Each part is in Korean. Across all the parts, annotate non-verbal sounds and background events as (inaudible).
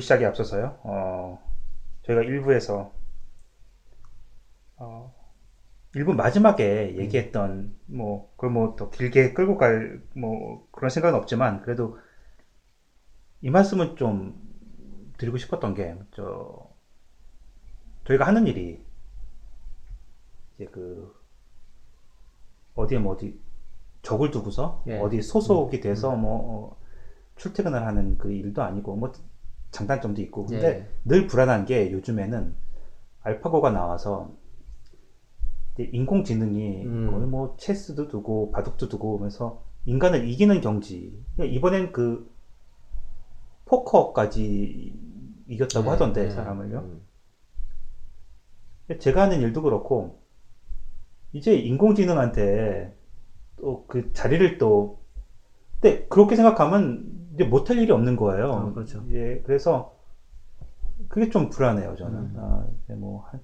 2부 시작에 앞서서요. 어, 저희가 1부에서 어, 1부 마지막에 얘기했던 뭐 그걸 뭐 더 길게 끌고 갈 뭐 그런 생각은 없지만 그래도 이 말씀은 좀 드리고 싶었던 게 저 저희가 하는 일이 이제 그 어디에 뭐 어디 적을 두고서 예. 어디 소속이 돼서 뭐 어, 출퇴근을 하는 그 일도 아니고 뭐 장단점도 있고 근데 예. 늘 불안한 게 요즘에는 알파고가 나와서 인공지능이 음. 거의 뭐 체스도 두고 바둑도 두고 하면서 인간을 이기는 경지 그러니까 이번엔 그 포커까지 이겼다고 네, 하던데 네. 사람을요 음. 제가 하는 일도 그렇고 이제 인공지능한테 또 그 자리를 또 근데 그렇게 생각하면 이제 못할 일이 없는 거예요. 아, 그렇죠. 예, 그래서 그게 좀 불안해요, 저는. 음. 아, 이제 뭐 한,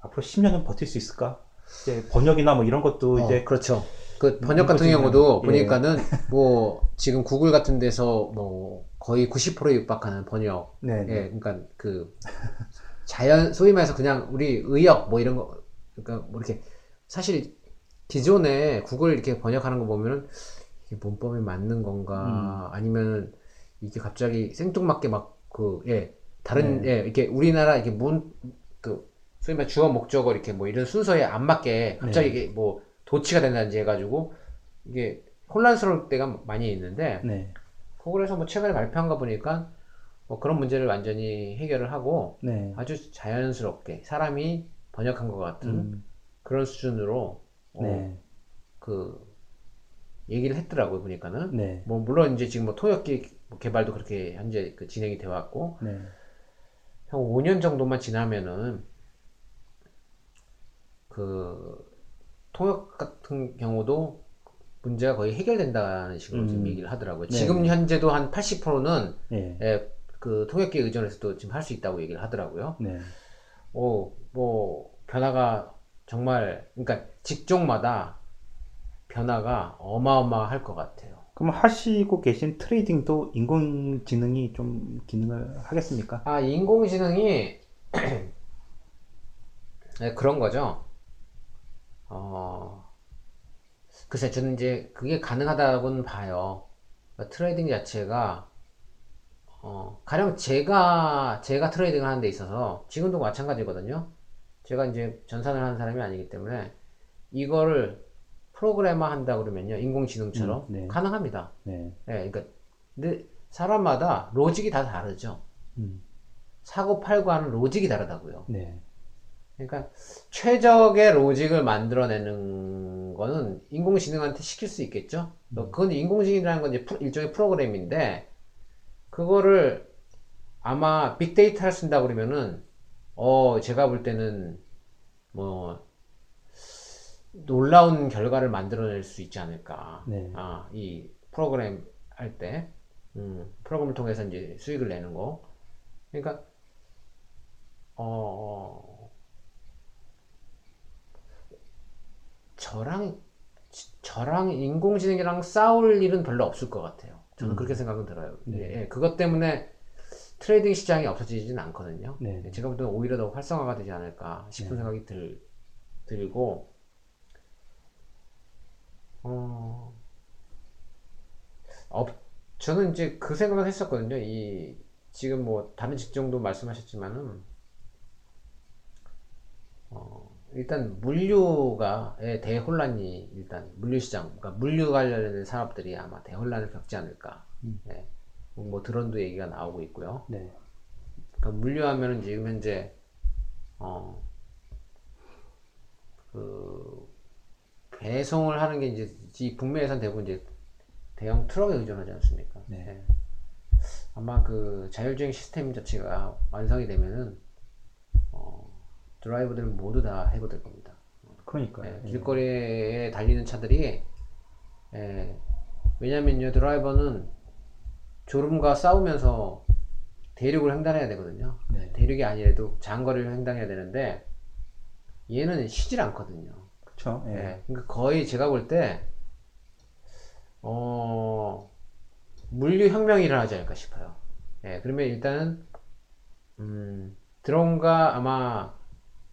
앞으로 10년은 버틸 수 있을까? 이제 번역이나 뭐 이런 것도 어, 이제 그렇죠. 그 번역 같은 경우도 예. 보니까는 (laughs) 뭐 지금 구글 같은 데서 뭐 거의 90%에 육박하는 번역 네, 네. 예, 그러니까 그 자연 소위 말해서 그냥 우리 의역 뭐 이런 거 그러니까 뭐 이렇게 사실 기존에 구글 이렇게 번역하는 거 보면은 이게 문법이 맞는 건가 아니면은 이게 갑자기 생뚱맞게 막 그 예 다른 네. 예 이렇게 우리나라 이렇게 문그 소위 말해 주어 목적어 이렇게 뭐 이런 순서에 안 맞게 갑자기 네. 이게 뭐 도치가 된다든지 해가지고 이게 혼란스러울 때가 많이 있는데 네, 구글에서 뭐 최근에 발표한 거 보니까 뭐 그런 문제를 완전히 해결을 하고 네. 아주 자연스럽게 사람이 번역한 것 같은 음, 그런 수준으로 어, 네, 그 얘기를 했더라고요 보니까는 네, 뭐 물론 이제 지금 뭐 통역기 개발도 그렇게 현재 그 진행이 되어 왔고 네, 한 5년 정도만 지나면은 그 통역 같은 경우도 문제가 거의 해결된다는 식으로 지금 음. 얘기를 하더라고요. 네. 지금 현재도 한 80%는 네, 예, 그 통역기에 의존해서도 지금 할 수 있다고 얘기를 하더라고요. 네, 오, 뭐 변화가 정말 그러니까 직종마다 변화가 어마어마할 것 같아요. 그럼 하시고 계신 트레이딩도 인공지능이 좀 기능을 하겠습니까? 아, 인공지능이 (clears throat) 네, 그런 거죠. 어, 글쎄, 저는 이제 그게 가능하다고는 봐요. 그러니까 trading 자체가, 어, 가령 제가, 제가 trading을 하는 데 있어서, 지금도 마찬가지거든요. 제가 이제 전산을 하는 사람이 아니기 때문에, 이거를 프로그램 한다 그러면요, 인공지능처럼 음, 네. 가능합니다. 네, 예, 그러니까, 근데 사람마다 logic이 다 다르죠. 음, 사고 팔고 하는 logic이 다르다고요. 네, 그러니까 최적의 로직을 만들어내는 거는 인공지능한테 시킬 수 있겠죠. 그건 인공지능이라는 건 이제 일종의 프로그램인데 그거를 아마 빅데이터를 쓴다 그러면은 어 제가 볼 때는 뭐 놀라운 결과를 만들어낼 수 있지 않을까. 네. 아, 이 프로그램 할 때, 음, 프로그램을 통해서 이제 수익을 내는 거. 그러니까, 어, 저랑, 지- 저랑 인공지능이랑 싸울 일은 별로 없을 것 같아요. 저는 그렇게 생각은 들어요. 예, 예, 그것 때문에 trading 시장이 없어지지는 않거든요. 네. 예, 제가 볼 때는 오히려 더 활성화가 되지 않을까 싶은 생각이 들, 들고, 어, 업, 저는 이제 그 생각을 했었거든요. 이, 지금 뭐, 다른 직종도 말씀하셨지만은, 어, 일단 물류가, 의 대혼란이, 일단 물류시장, 그러니까 물류 관련된 산업들이 아마 대혼란을 겪지 않을까. 예. 뭐 드론도 얘기가 나오고 있고요. 네, 그러니까 물류하면은 지금 현재 어, 그 배송을 하는 게 이제 이 북미에선 대부분 이제 대형 트럭에 의존하지 않습니까? 네. 예. 아마 그 자율주행 시스템 자체가 완성이 되면은 어, 드라이버들은 모두 다 해고될 겁니다. 그러니까요. 예, 길거리에 달리는 차들이 예, 왜냐면요 드라이버는 졸음과 싸우면서 대륙을 횡단해야 되거든요. 네. 대륙이 아니라도 장거리를 횡단해야 되는데 얘는 쉬질 않거든요. 그렇죠. 예. 예, 그러니까 거의 제가 볼 때 어, 물류 혁명이 일어나지 않을까 싶어요. 예, 그러면 일단은 음, 드론과 아마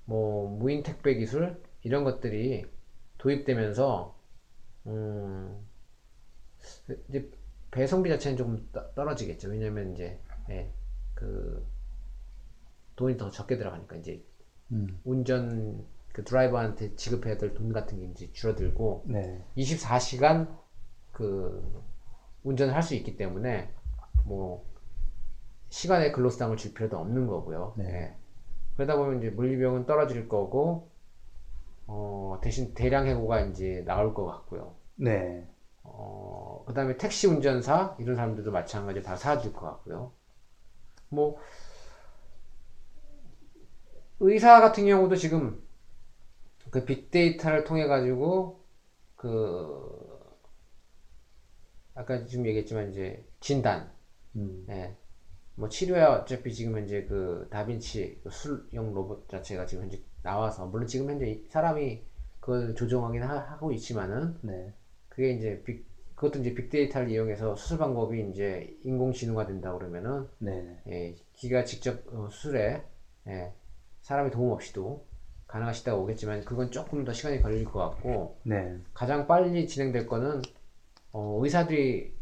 뭐 무인 택배 기술 이런 것들이 도입되면서 음, 이제 배송비 자체는 조금 떠- 떨어지겠죠. 왜냐면 이제 예, 그 돈이 더 적게 들어가니까 이제 음. 운전 그 드라이버한테 지급해야 될 돈 같은 게 이제 줄어들고 네. 24시간 그 운전을 할 수 있기 때문에 뭐 시간에 근로수당을 줄 필요도 없는 거고요. 네. 예. 그러다 보면 이제 물리비용은 떨어질 거고 어, 대신 대량 해고가 이제 나올 것 같고요. 네. 어, 그 다음에 택시 운전사, 이런 사람들도 마찬가지로 다 사라질 것 같고요. 뭐, 의사 같은 경우도 지금 그 빅데이터를 통해 가지고 그, 아까 지금 얘기했지만 이제 진단, 음. 예. 뭐 치료야 어차피 지금 현재 그 다빈치 그 술용 로봇 자체가 지금 현재 나와서, 물론 지금 현재 이 사람이 그걸 조종하긴 하- 하고 있지만은 네. 그게 이제 빅, 그것도 이제 빅데이터를 이용해서 수술 방법이 이제 인공지능화 된다 그러면은 네. 예, 기가 직접 어, 수술에 예, 사람의 도움 없이도 가능한 시대가 오겠지만 그건 조금 더 시간이 걸릴 것 같고 네. 가장 빨리 진행될 거는 어, 의사들이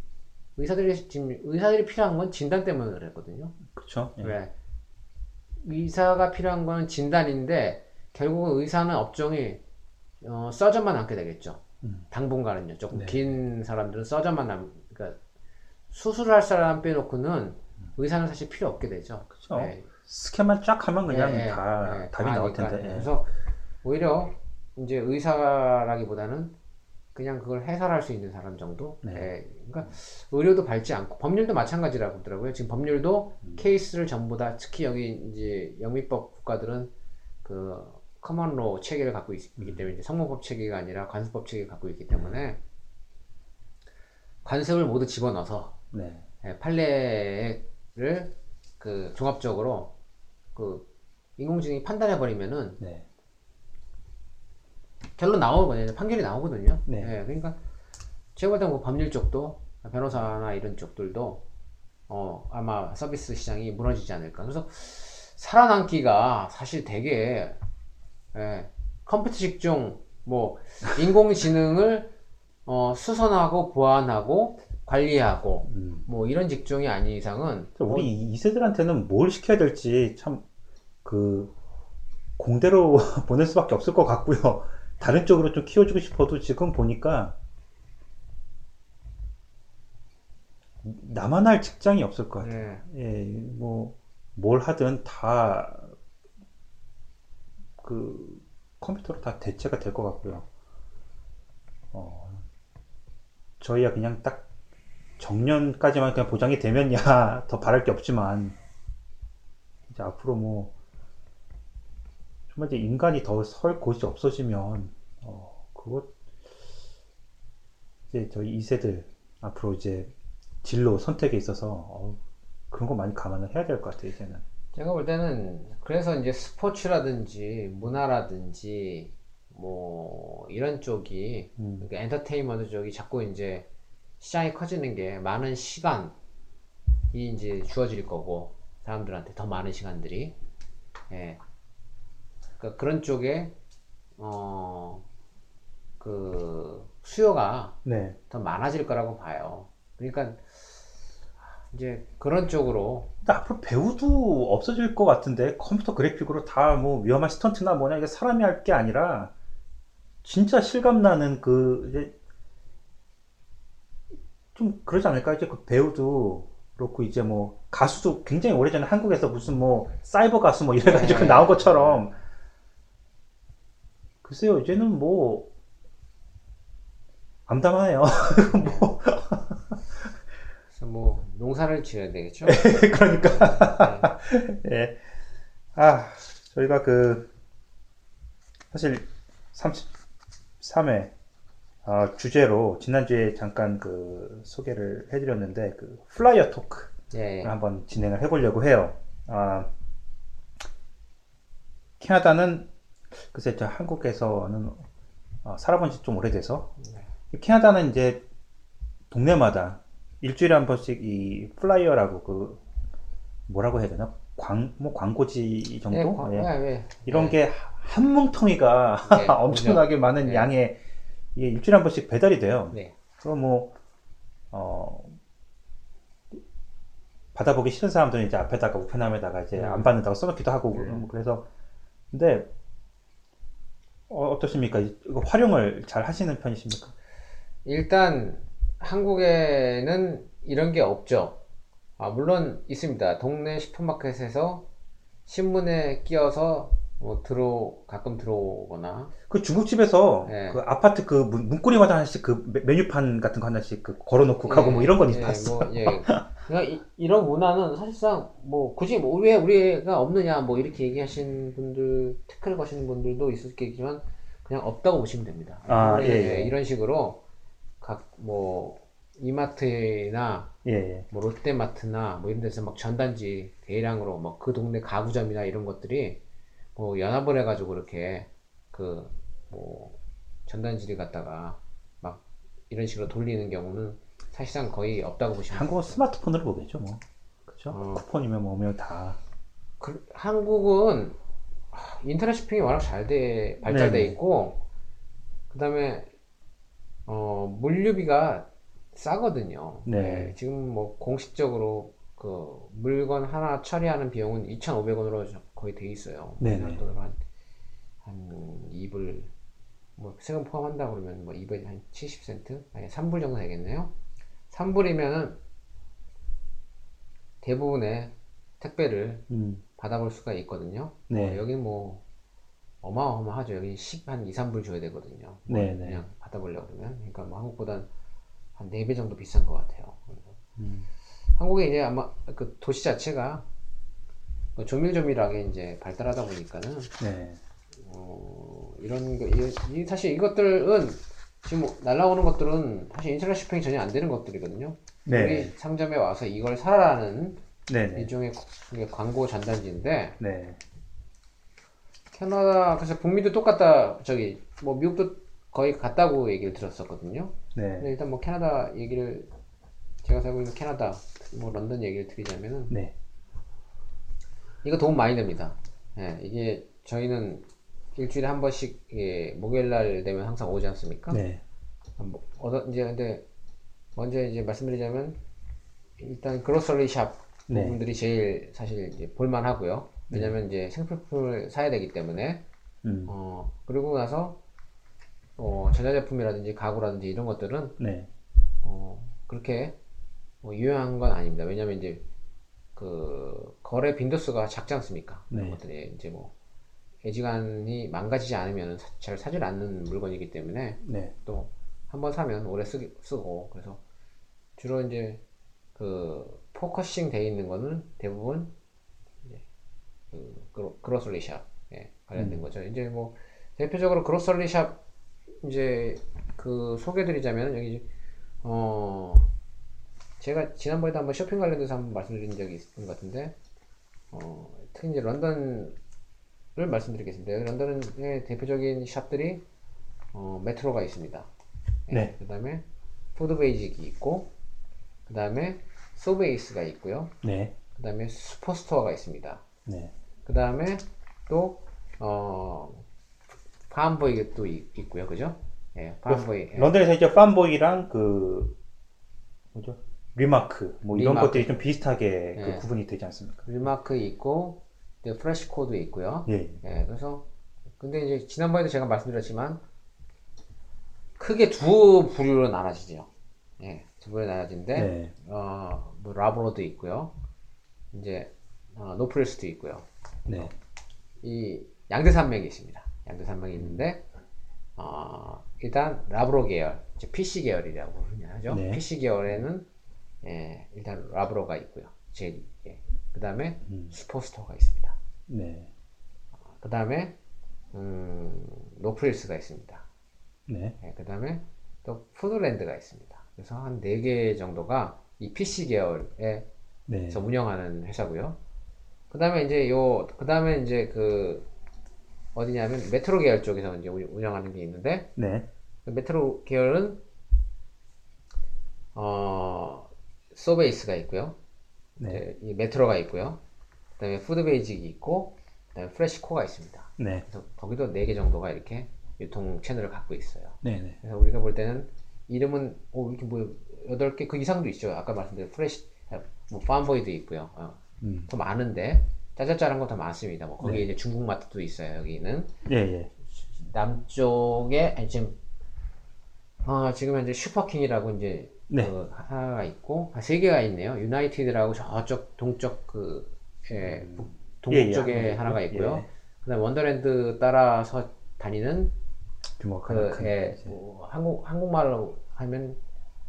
의사들이 지금 의사들이 필요한 건 진단 때문에 그랬거든요. 예. 왜? 의사가 필요한 거는 진단인데 결국은 의사는 업종이 어, 서전만 남게 되겠죠. 음. 당분간은요. 조금 네. 긴 사람들은 서전만 남, 그러니까 수술할 사람 빼놓고는 의사는 사실 필요 없게 되죠. 그쵸. 네. 스캔만 쫙 하면 그냥 예, 예, 다 예, 답이 다 나올. 텐데. 예. 그래서 오히려 이제 의사라기보다는 그냥 그걸 해설할 수 있는 사람 정도. 네. 예, 그러니까 의료도 밟지 않고 법률도 마찬가지라고 하더라고요. 지금 법률도 음. 케이스를 전부 다 특히 여기 이제 영미법 국가들은 그 커먼로 체계를 갖고 있, 음. 기 때문에 이제 성문법 체계가 아니라 관습법 체계를 갖고 있기 때문에 관습을 모두 집어넣어서 네. 예, 판례를 그 종합적으로 그 인공지능이 판단해 버리면은 네. 결론 나오거든요. 판결이 나오거든요. 네. 예, 그러니까 제가 볼 때는 뭐 법률 쪽도 변호사나 이런 쪽들도 어, 아마 서비스 시장이 무너지지 않을까. 그래서 살아남기가 사실 되게 예, 컴퓨터 직종 뭐 인공지능을 어, 수선하고 보완하고 관리하고 음. 뭐 이런 직종이 아닌 이상은 우리 이 세대들한테는 뭘 시켜야 될지 참 그 공대로 (laughs) 보낼 수밖에 없을 것 같고요. 다른 쪽으로 좀 키워주고 싶어도 지금 보니까 나만 할 직장이 없을 것 같아요. 예, 예, 뭐, 뭘 하든 다, 그, 컴퓨터로 다 대체가 될 것 같고요. 어, 저희야 그냥 딱 정년까지만 그냥 보장이 되면야 (laughs) 더 바랄 게 없지만, 이제 앞으로 뭐, 정말 이제 인간이 더 설 곳이 없어지면, 어, 그것, 이제 저희 2세들, 앞으로 이제 진로 선택에 있어서, 어, 그런 거 많이 감안을 해야 될 것 같아요, 이제는. 제가 볼 때는 그래서 이제 스포츠라든지 문화라든지 뭐 이런 쪽이 음, 그러니까 엔터테인먼트 쪽이 자꾸 이제 시장이 커지는 게 많은 시간이 이제 주어질 거고 사람들한테 더 많은 시간들이 예 그러니까 그런 쪽에 어 그 수요가 네. 더 많아질 거라고 봐요. 그러니까 이제 그런 쪽으로 근데 앞으로 배우도 없어질 것 같은데, 컴퓨터 그래픽으로 다 뭐 위험한 스턴트나 뭐냐, 이게 사람이 할 게 아니라, 진짜 실감 나는 그, 이제, 좀 그러지 않을까? 이제 그 배우도 그렇고, 이제 뭐, 가수도 굉장히 오래전에 한국에서 무슨 뭐, 사이버 가수 뭐 이래가지고 네. 나온 것처럼, 글쎄요, 이제는 뭐, 암담하네요. (laughs) 뭐, 그래서 뭐 농사를 지어야 되겠죠. (laughs) 그러니까. 예. 아, 저희가 그, 사실 33회, 아, 주제로 지난주에 잠깐 그 소개를 해드렸는데, 그 flyer talk를 예, 한번 진행을 해보려고 해요. 아, 캐나다는, 글쎄, 저 한국에서는 어, 살아본 지 좀 오래돼서, 캐나다는 이제 동네마다 일주일에 한 번씩 이 flyer라고 그, 뭐라고 해야 되나? 광, 뭐 광고지 정도? 예, 과- 예. 예, 예. 이런 예. 게한 뭉텅이가 네, (laughs) 엄청나게 많은 네. 양의 이게 일주일에 한 번씩 배달이 돼요. 네. 그럼 뭐, 어, 받아보기 싫은 사람들은 이제 앞에다가 우편함에다가 이제 음. 안 받는다고 써놓기도 하고 음. 그래서 근데 어, 어떠십니까? 이거 활용을 잘 하시는 편이십니까? 일단 한국에는 이런 게 없죠. 아, 물론 있습니다. 동네 슈퍼마켓에서 신문에 끼어서 뭐 들어 가끔 들어오거나 그 중국집에서 네. 그 아파트 그 문, 문고리마다 하나씩 그 메- 메뉴판 같은 거 하나씩 그 걸어놓고 가고 뭐 이런 건 예, 봤어. 뭐, 예. 그러니까 이, 이런 문화는 사실상 뭐 굳이 뭐 왜 우리가 없느냐 뭐 이렇게 얘기하시는 분들 태클 거시는 분들도 있을겠지만 그냥 없다고 보시면 됩니다. 아, 우리, 예, 예. 이런 식으로 각 뭐 이마트나 예, 예. 뭐 롯데마트나 뭐 이런 데서 막 전단지 대량으로 뭐그 동네 가구점이나 이런 것들이 뭐 연합을 해가지고 그렇게 그 뭐 전단지를 갖다가 막 이런 식으로 돌리는 경우는 사실상 거의 없다고 보시면 한국은 스마트폰으로 보겠죠, 뭐. 그죠? 어. 쿠폰이면 뭐면 다. 그, 한국은 하, 인터넷 쇼핑이 워낙 잘 돼, 발달돼 네네. 있고, 그 다음에, 어, 물류비가 싸거든요. 네. 지금 뭐 공식적으로 그 물건 하나 처리하는 비용은 2,500원으로 거의 돼 있어요. 네네. 돈으로 한, 한 2불, 뭐 세금 포함한다 그러면 뭐 2불 한 70센트? 아니 3불 정도 되겠네요. 3불이면은 대부분의 택배를 음. 받아볼 수가 있거든요. 네. 어, 여기 뭐 어마어마하죠. 여기 10, 한 2, 3불 줘야 되거든요. 뭐 네, 네. 그냥 받아보려고 그러면. 그러니까 뭐 한국보단 한 4배 정도 비싼 것 같아요. 음. 한국에 이제 아마 그 도시 자체가 그 조밀조밀하게 이제 발달하다 보니까는 네. 어, 이런 거, 이, 이- 사실 이것들은 지금 뭐 날라오는 것들은 사실 인터넷 쇼핑이 전혀 안 되는 것들이거든요. 우리 네. 상점에 와서 이걸 사라는 네네. 일종의 이게 광고 전단지인데 네. 캐나다 그래서 북미도 똑같다 저기 뭐 미국도 거의 같다고 얘기를 들었었거든요. 근데 네. 일단 뭐 캐나다 얘기를 제가 살고 있는 캐나다 뭐 런던 얘기를 드리자면은 네. 이거 도움 많이 됩니다. 예, 이게 저희는 일주일에 한 번씩 예, 목요일 날 되면 항상 오지 않습니까? 네. 뭐, 어떤 이제 근데 먼저 이제 말씀드리자면 일단 그로서리 샵 네. 부분들이 제일 사실 이제 볼만하고요. 왜냐면 이제 생필품을 사야 되기 때문에 음. 어 그리고 나서 어 전자제품이라든지 가구라든지 이런 것들은 네. 어 그렇게 뭐 유용한 건 아닙니다. 왜냐면 이제 그 거래 빈도수가 작지 않습니까? 그런 네. 것들이 이제 뭐 애지간히 망가지지 않으면 사- 잘 사질 않는 물건이기 때문에 네. 또 한 번 사면 오래 쓰기, 쓰고 그래서 주로 이제 그 focusing 돼 있는 거는 대부분 이제 그 gro, grocery shop 예, 관련된 거죠. 이제 뭐 대표적으로 grocery shop 이제 그 소개드리자면 여기 어 제가 지난번에도 한번 쇼핑 관련돼서 한번 말씀드린 적이 있는 것 같은데 어 특히 이제 런던을 말씀드리겠습니다. 런던의 대표적인 샵들이 어 메트로가 있습니다. 네. 그 다음에 푸드베이직이 있고, 그 다음에 소베이스가 있고요. 네. 그 다음에 슈퍼스토어가 있습니다. 네. 그 다음에 또, 어, 팜보이가 또 있, 있고요. 그죠? 예, 팜보이. 예. 런던에서 이제 팜보이랑 그 뭐죠? Remark 뭐 이런 Remark. 것들이 좀 비슷하게 네. 그 구분이 되지 않습니까? Remark 있고, 이제 FreshCo도 있고요. 예. 예, 그래서, 근데 이제 지난번에도 제가 말씀드렸지만, 크게 두 부류로 나눠지죠. 예, 두 부류로 나눠지는데, 네. 어, 뭐 Loblaws도 있고요. 이제 어, No Frills도 있고요. 네. 이 양대 산맥이 있습니다. 양대 산맥이 있는데 어, 일단 Loblaws 계열, PC 계열이라고 하죠. 네. PC 계열에는 예, 일단 Loblaws가 있고요. 제일 예. 그 다음에 음. Superstore가 있습니다. 네. 그 다음에 음, No Frills가 있습니다. 네. 예, 그 다음에 또 Foodland가 있습니다. 그래서 한 네 개 정도가 이 PC 계열에 네. 운영하는 회사고요. 그 다음에 이제 요, 그 다음에 이제 그, 어디냐면 메트로 계열 쪽에서 이제 운- 운영하는 게 있는데, 네. 그 메트로 계열은, 어, Sobeys가 있고요. 네. 이 Metro가 있고요. 그다음에 Food Basics가 있고 그다음에 FreshCo가 있습니다. 네. 그래서 거기도 4개 정도가 이렇게 유통 채널을 갖고 있어요. 네네. 그래서 우리가 볼 때는 이름은 오 이렇게 뭐 8개 그 이상도 있죠. 아까 말씀드린 Fresh 뭐 Farm Boy도 있고요. 어, 음. 더 많은데 짜잘짜한 거 더 많습니다. 뭐 거기에 네. 이제 중국 마트도 있어요. 여기는 예, 예. 남쪽에 아니, 지금 어, 지금 현재 슈퍼킹이라고 이제 네. 그 하나가 있고 아, 세 개가 있네요. 유나이티드라고 저쪽 동쪽 그 예, 북- 동북 예, 예. 쪽에 예, 하나가 예. 있고요. 그다음 원더랜드 따라서 다니는 규모가 그 큰. 예. 뭐 한국 한국말로 하면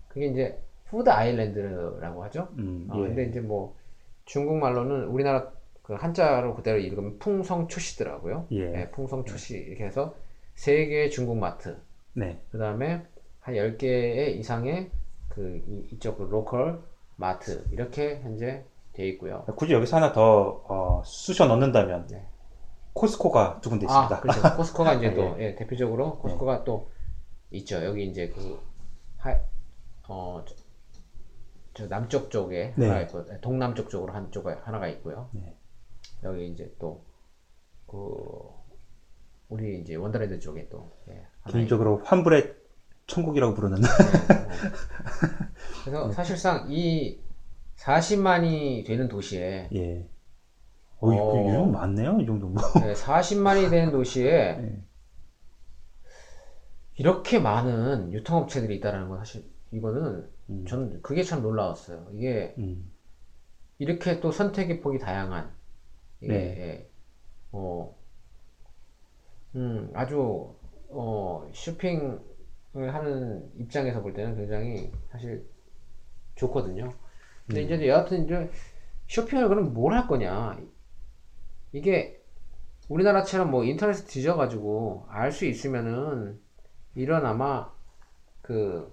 그게 이제 Food Island라고 하죠. 음, 어, 예. 근데 이제 뭐 중국말로는 우리나라 그 한자로 그대로 읽으면 풍성초시더라고요. 예. 예, 풍성초시 이렇게 해서 세 개의 중국 마트, 네. 그 다음에 한 10개 이상의 그 이, 이쪽 그 local 마트 이렇게 현재 돼 있고요. 굳이 여기서 하나 더 어, 쑤셔 넣는다면 네. Costco가 두 군데 아, 있습니다. 그렇죠. Costco가 이제 예. (laughs) 또 예, 대표적으로 Costco가 또 있죠. 여기 이제 그 하, 어, 저, 저 남쪽 쪽에 네. 하나 있고 동남쪽 쪽으로 한쪽에 하나가 있고요. 네. 여기 이제 또 그 우리 이제 원더랜드 쪽에 또 예, 개인적으로 환불의 천국이라고 부르는. 그래서 (laughs) 사실상 이 40만이 되는 도시에 예. 어, 어. 이 정도 많네요. 이 정도 뭐. 네, 40만이 되는 도시에 (laughs) 네. 이렇게 많은 유통업체들이 있다라는 건 사실 이거는 음. 저는 그게 참 놀라웠어요. 이게 음. 이렇게 또 선택의 폭이 다양한 이게 네. 예, 어, 음, 아주 어, 쇼핑을 하는 입장에서 볼 때는 굉장히 사실 좋거든요. 근데 음. 이제 여하튼 이제 쇼핑을 그럼 뭘 할 거냐? 이게 우리나라처럼 뭐 인터넷에 뒤져가지고 알 수 있으면은 이런 아마 그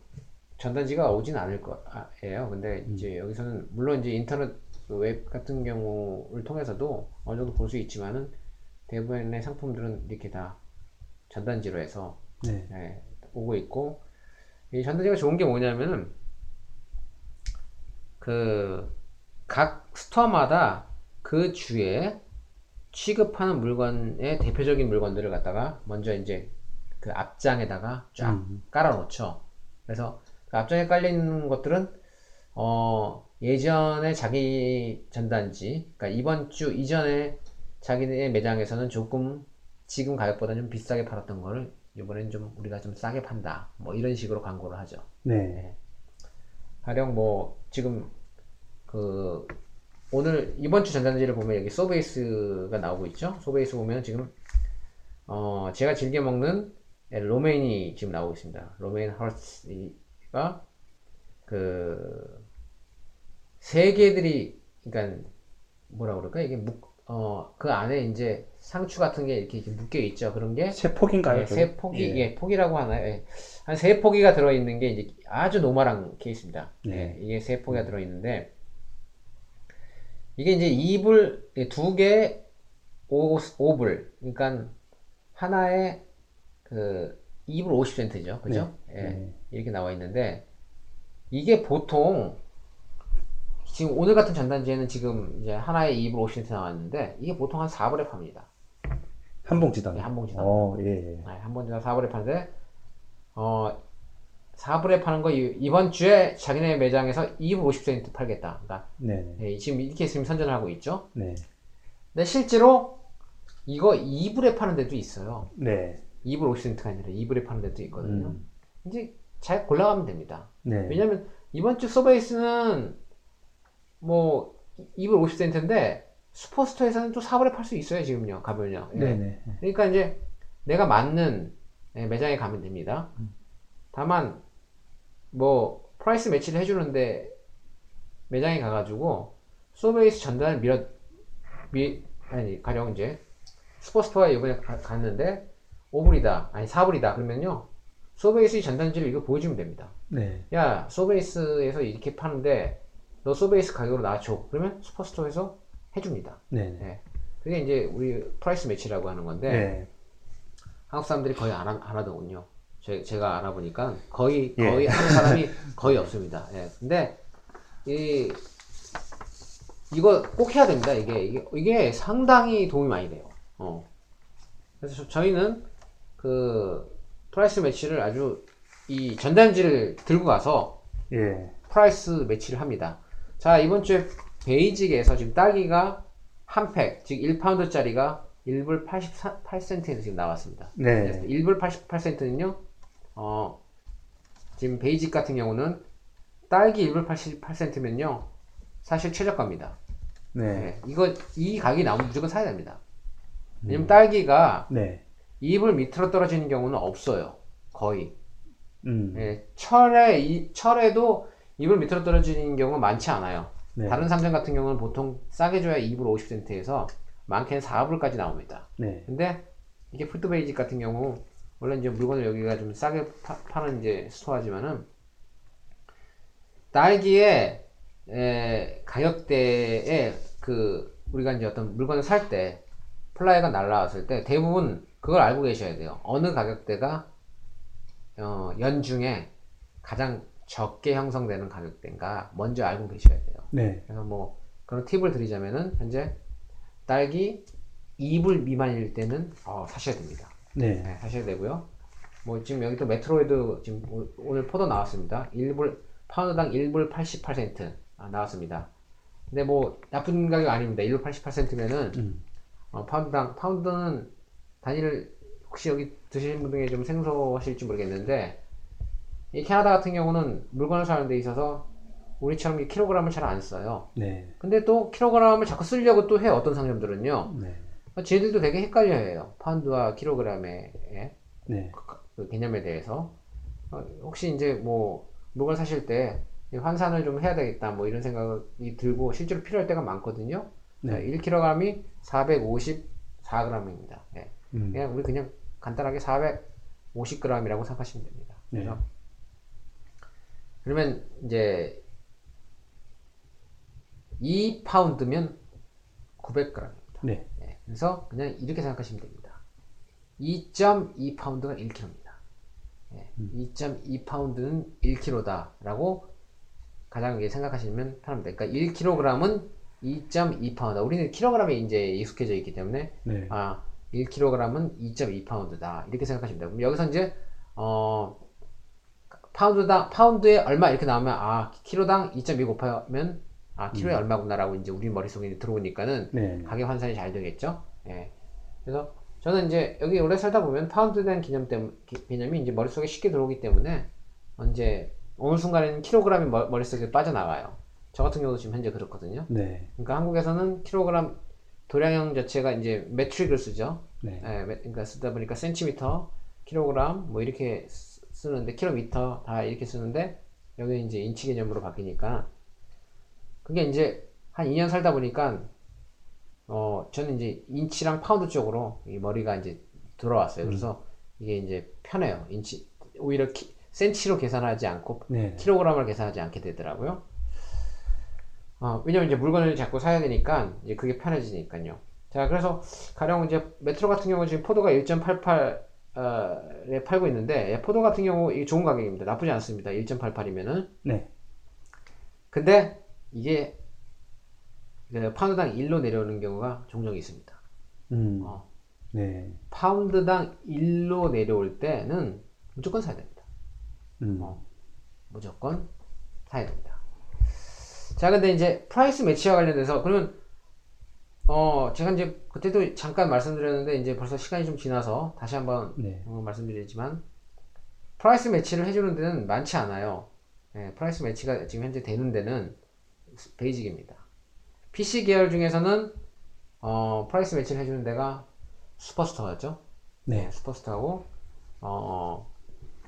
전단지가 오진 않을 거예요. 근데 이제 여기서는 물론 이제 인터넷 그웹 같은 경우를 통해서도 어느 정도 볼 수 있지만은 대부분의 상품들은 이렇게 다 전단지로 해서 네. 예, 오고 있고 이 전단지가 좋은 게 뭐냐면은 그 각 스토어마다 그 주에 취급하는 물건의 대표적인 물건들을 갖다가 먼저 이제 그 앞장에다가 쫙 음. 깔아놓죠. 그래서 그 앞장에 깔린 것들은 어 예전에 자기 전단지, 그러니까 이번 주 이전에 자기네 매장에서는 조금 지금 가격보다 좀 비싸게 팔았던 거를 이번엔 좀 우리가 좀 싸게 판다. 뭐 이런 식으로 광고를 하죠. 네. 가령 뭐 지금 그 오늘 이번 주 전단지를 보면 여기 소베이스가 나오고 있죠. 소베이스 보면 지금 어 제가 즐겨 먹는 로메인이 지금 나오고 있습니다. 로메인 헐스가 그 세 개들이 그러니까 뭐라 그럴까 이게 묶 어 그 안에 이제 상추 같은 게 이렇게, 이렇게 묶여 있죠. 그런 게 세 폭인가요? 예, 저게? 세 포기, 예. 예, 포기라고 하나요? 예. 한세 포기가 들어있는 게 이제 아주 normal한 케이스입니다. 네. 예, 이게 세 포기가 들어있는데, 이게 이제 2불, 두 개, 5, 5불. 그러니까 하나에 그 2불 50센트죠. 그죠? 예, 네. 이렇게 나와 있는데, 이게 보통 지금 오늘 같은 전단지에는 지금 이제 하나에 2불 50센트 나왔는데, 이게 보통 한 4불에 팝니다. 한 봉지당. 네, 한 봉지당. 어, 예, 예. 네, 한 번지나 4불에 파는데 어 4불에 파는 거 이- 이번 주에 자기네 매장에서 2불 50센트 팔겠다. 그러니까 네, 네. 예, 지금 이렇게 지금 선전을 하고 있죠. 네. 근데 실제로 이거 2불에 파는 데도 있어요. 네. 2불 50센트가 아니라 2불에 파는 데도 있거든요. 음. 이제 잘 골라가면 됩니다. 네. 왜냐면 이번 주 서베이스는 뭐 2불 50센트인데 Superstore에서는 또 4불에 팔 수 있어요 지금요 가면요. 예. 네, 네. 그러니까 이제 내가 맞는 예, 매장에 가면 됩니다. 다만 뭐 price match를 해주는데 매장에 가가지고 Sobeys 전단을 밀어 미 아니 가령 이제 Superstore에 이번에 가- 갔는데 5불이다 아니 4불이다 그러면요 Sobeys 전단지를 이거 보여주면 됩니다. 네. 야 Sobeys에서 이렇게 파는데 너 Sobeys 가격으로 나줘 그러면 Superstore에서 해줍니다. 네. 네. 네. 그게 이제 우리 price match라고 하는 건데 네. 한국 사람들이 거의 안, 하- 안 하더군요. 제, 제가 알아보니까 거의 예. 거의 하는 사람이 거의 없습니다. 예. 근데 이 이거 꼭 해야 됩니다. 이게 이게, 이게 상당히 도움이 많이 돼요. 어. 그래서 저- 저희는 그 price match를 아주 이 전단지를 들고 가서 예. price match를 합니다. 자, 이번 주에 Basics에서 지금 딸기가 한 팩, 즉 1파운드짜리가 1불 88센트에서 지금 나왔습니다. 네. 1불 88센트는요, 어, 지금 Basics 같은 경우는 딸기 1불 88센트면요, 사실 최저가입니다. 네. 네, 이거, 이 가격이 나오면 무조건 사야 됩니다. 왜냐면 딸기가 네. 2불 밑으로 떨어지는 경우는 없어요. 거의. 음. 예, 철에, 이, 철에도 2불 밑으로 떨어지는 경우가 많지 않아요. 네. 다른 상점 같은 경우는 보통 싸게 줘야 2불 50센트에서 많게는 4불까지 나옵니다. 네. 근데 이게 푸드베이직 같은 경우 원래 이제 물건을 여기가 좀 싸게 파, 는 이제 스토어지만은 딸기의 에, 가격대에 그 우리가 이제 어떤 물건을 살 때 flyer가 날라왔을 때 대부분 그걸 알고 계셔야 돼요. 어느 가격대가 어, 연중에 가장 적게 형성되는 가격대인가 먼저 알고 계셔야 돼요. 네. 그래서 뭐 그런 팁을 드리자면은 현재 딸기 2불 미만일 때는 어, 사셔야 됩니다. 네. 네, 사셔야 되고요. 뭐 지금 여기 또 Metro에도 지금 오- 오늘 포도 나왔습니다. 1불 파운드당 1불 88센트 아, 나왔습니다. 근데 뭐 나쁜 가격 아닙니다. 1불 88센트면은 음. 어, 파운드당 파운드는 단위를 혹시 여기 드시는 분 중에 좀 생소하실지 모르겠는데 이 캐나다 같은 경우는 물건을 사는 데 있어서 우리처럼 이 킬로그램을 잘 안 써요. 네. 근데 또 킬로그램을 자꾸 쓰려고 또 해요. 어떤 상점들은요. 네. 어, 쟤들도 되게 헷갈려 해요. 파운드와 킬로그램의 예, 네. 그 개념에 대해서. 어, 혹시 이제 뭐 물건 사실 때 환산을 좀 해야 되겠다 뭐 이런 생각이 들고 실제로 필요할 때가 많거든요. 네. 1kg이 454g입니다. 예. 음. 그냥 우리 그냥 간단하게 450g이라고 생각하시면 됩니다. 네. 그래서 그러면 이제 2파운드면 900g입니다. 네. 그래서 그냥 이렇게 생각하시면 됩니다. 2.2파운드가 1kg입니다. 2.2파운드는 1kg다라고 가장 이게 생각하시면 편합니다. 그러니까 1kg은 2.2파운드. 우리는 킬로그램에 이제 익숙해져 있기 때문에 네. 아, 1kg은 2.2파운드다. 이렇게 생각하시면 돼요. 그럼 여기서 이제, 어, 파운드당, 파운드에 얼마 이렇게 나오면, 아, 키로당 2.2 곱하면, 아, 키로에 얼마구나라고 이제 우리 머릿속에 들어오니까는 네. 가격 환산이 잘 되겠죠? 예. 그래서 저는 이제 여기 오래 살다 보면 파운드에 대한 개념 때문, 기- 개념이 이제 머릿속에 쉽게 들어오기 때문에 언제, 어느 순간에는 킬로그램이 머- 머릿속에 빠져나가요. 저 같은 경우도 지금 현재 그렇거든요. 네. 그러니까 한국에서는 킬로그램 도량형 자체가 이제 metric을 쓰죠. 네. 예, 메- 그러니까 쓰다 보니까 센티미터, 킬로그램 뭐 이렇게 쓰- 쓰는데 킬로미터 다 이렇게 쓰는데 여기 이제 인치 개념으로 바뀌니까 그게 이제 한 2년 살다 보니까 어 저는 이제 인치랑 파운드 쪽으로 이 머리가 이제 들어왔어요. 그래서 이게 이제 편해요. 인치 오히려 키, 센치로 계산하지 않고 네. 킬로그램을 계산하지 않게 되더라고요. 어, 왜냐면 이제 물건을 자꾸 사야 되니까 이제 그게 편해지니까요. 자, 그래서 가령 이제 메트로 같은 경우 지금 포도가 1.88 에 팔고 있는데 예, 포도 같은 경우 이게 좋은 가격입니다. 나쁘지 않습니다. 1.88이면은. 네. 근데 이게 그 파운드당 1로 내려오는 경우가 종종 있습니다. 음. 어, 네. 파운드당 1로 내려올 때는 무조건 사야 됩니다. 음. 어, 무조건 사야 됩니다. 자, 근데 이제 price match와 관련돼서 그러면 어 제가 이제 그때도 잠깐 말씀드렸는데 이제 벌써 시간이 좀 지나서 다시 한번 네. 어, 말씀드리지만 price match를 해주는 데는 많지 않아요. 예, price match가 지금 현재 되는 데는 Basic입니다. PC 계열 중에서는 어, price match를 해주는 데가 Superstore였죠. 네. Superstore고 어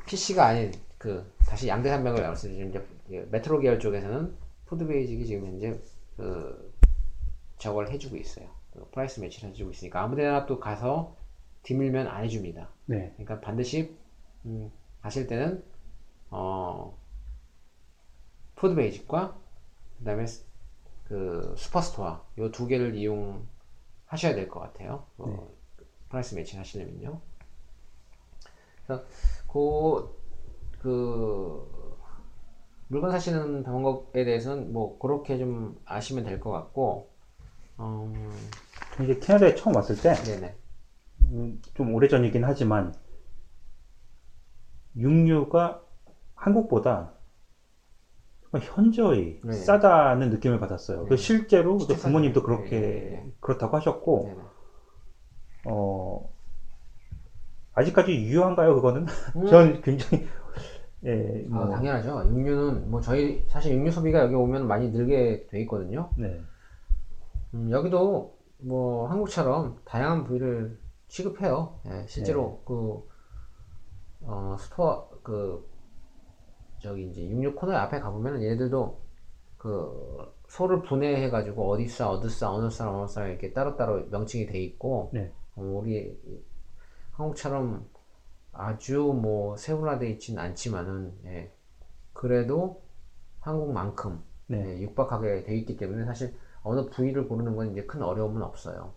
PC가 아닌 그 다시 양대 산맥을 말씀드리면 이제 그 메트로 계열 쪽에서는 Food Basic이 지금 현재 그 저걸 해주고 있어요. 그 price match를 해주고 있으니까 아무데나 또 가서 디밀면 안 해줍니다. 네. 그러니까 반드시 음, 가실 때는 어 Food Basic과 그다음에 스- 그 Superstore 요두 개를 이용하셔야 될 것 같아요. 어, price matching 하시려면요. 그래서 그, 그 물건 사시는 방법에 대해서는 뭐 그렇게 좀 아시면 될 것 같고, 어, 이제 캐나다에 처음 왔을 때, 네네. 음, 좀 오래전이긴 하지만, 육류가 한국보다 현저히 네. 싸다는 느낌을 받았어요. 네. 그 실제로 진짜 또 부모님도 싸죠. 그렇게 네, 네, 네. 그렇다고 하셨고. 어, 아직까지 유효한가요, 그거는? 음. (laughs) 전 굉장히, (laughs) 예, 아, 뭐, 당연하죠. 육류는 뭐 저희 사실 육류 소비가 여기 오면 많이 늘게 돼 있거든요. 네, 음, 여기도 뭐 한국처럼 다양한 부위를 취급해요. 예, 실제로 그 어, store 그 저기 이제 육류 코너 앞에 가보면 얘네들도 그 소를 분해해 가지고 어디 살 어디 살 어느 살 어느 살 이렇게 따로따로 명칭이 돼 있고 네. 어, 우리 한국처럼 아주 뭐 세분화돼 있지는 않지만은 예, 그래도 한국만큼 네. 예, 육박하게 돼 있기 때문에 사실 어느 부위를 고르는 건 이제 큰 어려움은 없어요.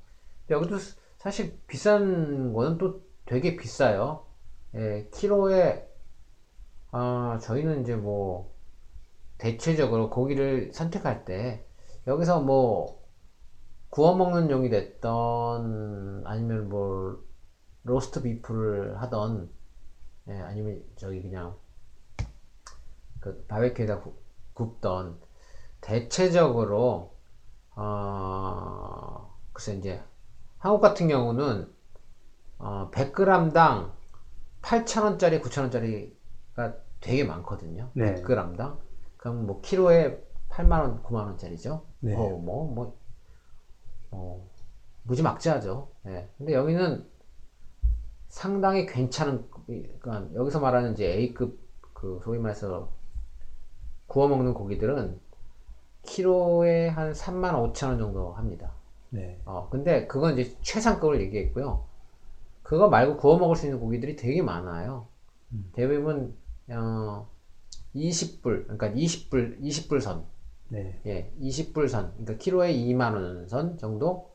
여기도 스- 사실 비싼 거는 또 되게 비싸요. 예, 키로에 아 저희는 이제 뭐 대체적으로 고기를 선택할 때 여기서 뭐 구워 먹는 용이 됐던 아니면 뭐 로스트 비프를 하던 예, 아니면 저기 그냥 그 바베큐에다 구- 굽던 대체적으로 어 글쎄 이제 한국 같은 경우는 어 100g당 8,000원짜리, 9,000원짜리가 되게 많거든요. 네. 100g당. 그럼 뭐 키로에 8만 원, 9만 원짜리죠. 네. 어, 뭐, 뭐, 어, 무지막지하죠. 예. 근데 여기는 상당히 괜찮은, 그러니까 여기서 말하는 이제 A급 그 소위 말해서 구워 먹는 고기들은 키로에 한 3만 5천 원 정도 합니다. 네, 어, 근데 그건 이제 최상급을 얘기했고요. 그거 말고 구워 먹을 수 있는 고기들이 되게 많아요. 음. 대부분, 어, 20불, 그러니까 20불, 20불 선. 네, 예, 20불 선. 그러니까 키로에 2만원 선 정도?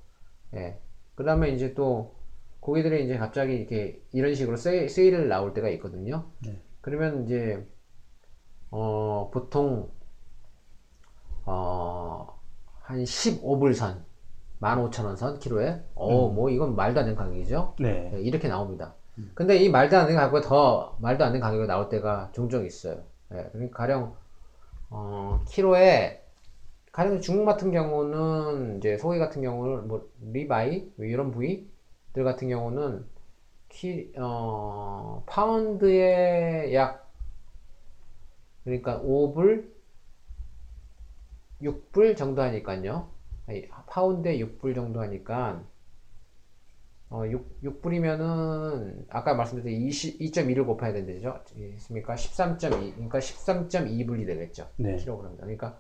예. 그 다음에 이제 또 고기들이 이제 갑자기 이렇게 이런 식으로 세일, 세일을 나올 때가 있거든요. 네. 그러면 이제, 어, 보통, 어, 한 15불 선. 15,000원 선 키로에. 어, 뭐 이건 말도 안 되는 가격이죠. 네, 예, 이렇게 나옵니다. 근데 이 말도 안 되는 가격보다 더 말도 안 되는 가격이 나올 때가 종종 있어요. 예, 그러니까 가령 어, 키로에 가령 중국 같은 경우는 이제 소고기 같은 경우는 뭐 rib eye 뭐 이런 부위들 같은 경우는 키, 어, 파운드에 약 그러니까 5불 6불 정도 하니까요. 파운드에 6불 정도 하니까 어, 6, 6불이면은 아까 말씀드린 20, 2.2를 곱해야 된대죠. 있습니까? 13.2 그러니까 13.2불이 되겠죠. 네. 킬로그램. 그러니까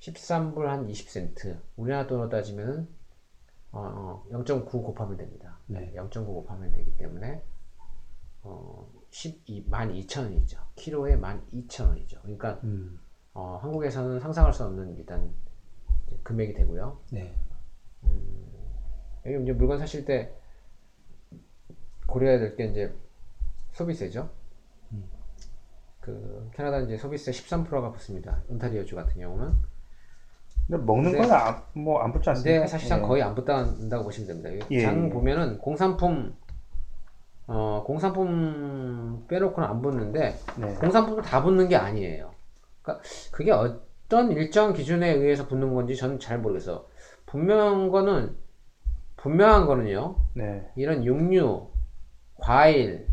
13불 한 20센트. 우리나라 돈으로 따지면은 어, 0.9 곱하면 됩니다. 네. 0.9 곱하면 되기 때문에 어, 12, 12,000원이죠. 키로에 12,000원이죠. 그러니까 음, 어, 한국에서는 상상할 수 없는 일단 금액이 되고요. 네, 여기 이제 물건 사실 때 고려해야 될 게 이제 소비세죠. 그 캐나다 이제 소비세 13%가 붙습니다. 온타리오주 같은 경우는. 근데 먹는 건 아, 뭐안 붙지 않습니까? 근데 사실상 예. 거의 안 붙는다고 보시면 됩니다. 예, 장 예. 보면은 공산품 어 공산품 빼놓고는 안 붙는데 네, 공산품은 다 붙는 게 아니에요. 그러니까 그게 어떤 일정 기준에 의해서 붙는 건지 저는 잘 모르겠어요. 분명한 거는 분명한 거는요. 네, 이런 육류, 과일,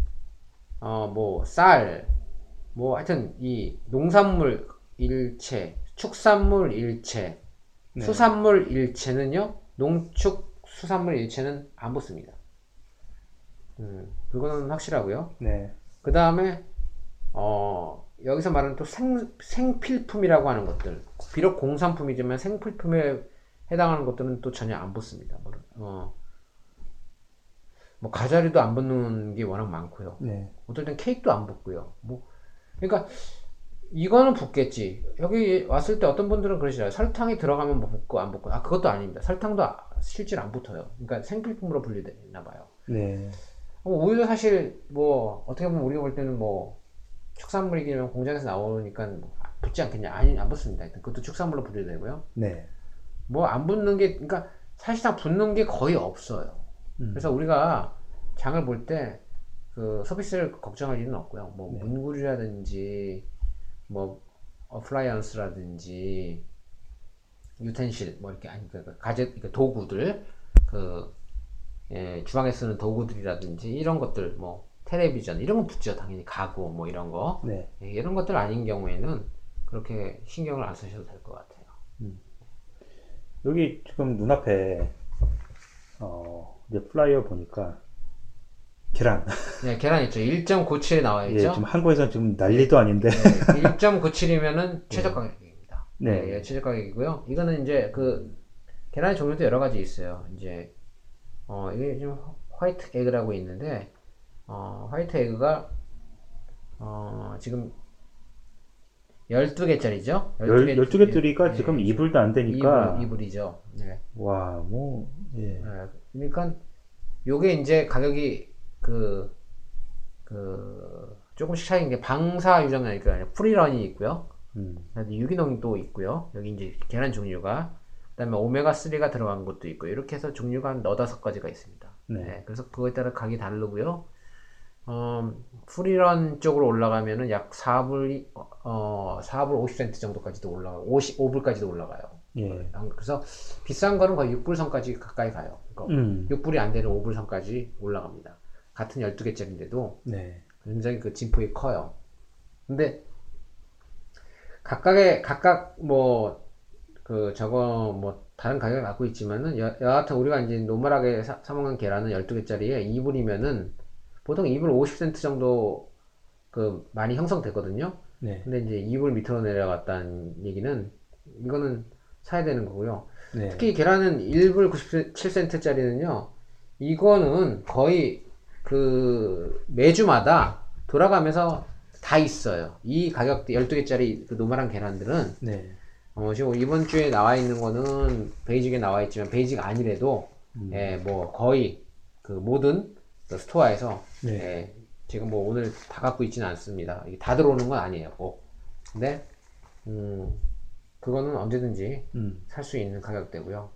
어, 뭐, 쌀, 뭐, 하여튼, 이 농산물 일체, 축산물 일체, 네. 수산물 일체는요, 농축 수산물 일체는 안 붙습니다. 음, 그거는 확실하고요. 네, 그 다음에, 어, 여기서 말하는 또 생, 생필품이라고 하는 것들. 비록 공산품이지만 생필품에 해당하는 것들은 또 전혀 안 붙습니다. 뭐, 어, 뭐 가자리도 안 붙는 게 워낙 많고요. 네, 어떨 땐 케이크도 안 붙고요. 뭐, 그러니까 이거는 붙겠지. 여기 왔을 때 어떤 분들은 그러시잖아요. 설탕이 들어가면 뭐 붙고 안 붙고. 아, 그것도 아닙니다. 설탕도 아- 실제로 안 붙어요. 그러니까 생필품으로 분류되나 봐요. 네, 어, 오히려 사실 뭐 어떻게 보면 우리가 볼 때는 뭐 축산물이기는 공장에서 나오니까 뭐 붙지 않겠냐? 아니, 안 붙습니다. 그것도 축산물로 분류되고요. 네. 뭐 안 붙는 게, 그러니까 사실상 붙는 게 거의 없어요. 음. 그래서 우리가 장을 볼 때 그 서비스를 걱정할 일은 없고요. 뭐 네. 문구류라든지 뭐 appliance라든지 utensil 뭐 이렇게 아니 그 가제 그 도구들 그 예, 주방에 쓰는 도구들이라든지 이런 것들 뭐 텔레비전 이런 거 붙죠 당연히 가구 뭐 이런 거 네. 예, 이런 것들 아닌 경우에는 그렇게 신경을 안 쓰셔도 될 것 같아요. 여기 지금 눈앞에 어, 이제 flyer 보니까 계란. (laughs) 네, 계란 있죠. 1.97에 나와 예, 있죠. 지금 한국에서 지금 난리도 아닌데. 네, 1.97이면은 (laughs) 최저 가격입니다. 네. 네, 예, 최저 가격이고요. 이거는 이제 그 계란의 종류도 여러 가지 있어요. 이제 어 이게 지금 white egg라고 있는데 어 white egg가 어 지금 12개짜리죠? 열, 12개짜리가 지금 이불도 안 되니까. 이불, 이불이죠. 네. 와, 뭐, 예. 네, 그러니까 요게 이제 가격이 그, 그, 조금씩 차이인 게 방사 유정이니까 프리런이 있고요. 음, 그다음에 유기농도 있고요. 여기 이제 계란 종류가 그 다음에 오메가 3가 들어간 것도 있고 이렇게 해서 종류가 한 너다섯 가지가 있습니다. 네. 네, 그래서 그거에 따라 가격이 다르고요. 어, 프리런 쪽으로 올라가면은 약 4불 어 4불 50센트 정도까지도 올라가고 55불까지도 올라가요. 예. 그래서 비싼 거는 거의 6불 선까지 가까이 가요. 그러니까 음, 6불이 안 되는 5불 선까지 올라갑니다. 같은 12개짜리인데도 네. 굉장히 그 진폭이 커요. 근데 각각의 각각 뭐 그 저거 뭐 다른 가격을 갖고 있지만은 여, 여하튼 우리가 이제 노멀하게 사, 사 먹는 계란은 12개짜리에 2불이면은 보통 2불 50센트 정도 그 많이 형성됐거든요. 네. 근데 이제 2불 밑으로 내려갔다는 얘기는 이거는 사야 되는 거고요. 네. 특히 계란은 1불 97센트짜리는요, 이거는 거의 그 매주마다 돌아가면서 다 있어요. 이 가격대 12개짜리 그 normal한 계란들은, 네. 어, 지금 이번 주에 나와 있는 거는 Basic에 나와 있지만 Basic 아니래도, 음. 예, 뭐 거의 그 모든 그 스토어에서, 네. 예, 지금 뭐 오늘 다 갖고 있지는 않습니다. 다 들어오는 건 아니에요, 꼭. 근데, 음, 그거는 언제든지 음, 살수 있는 가격대고요.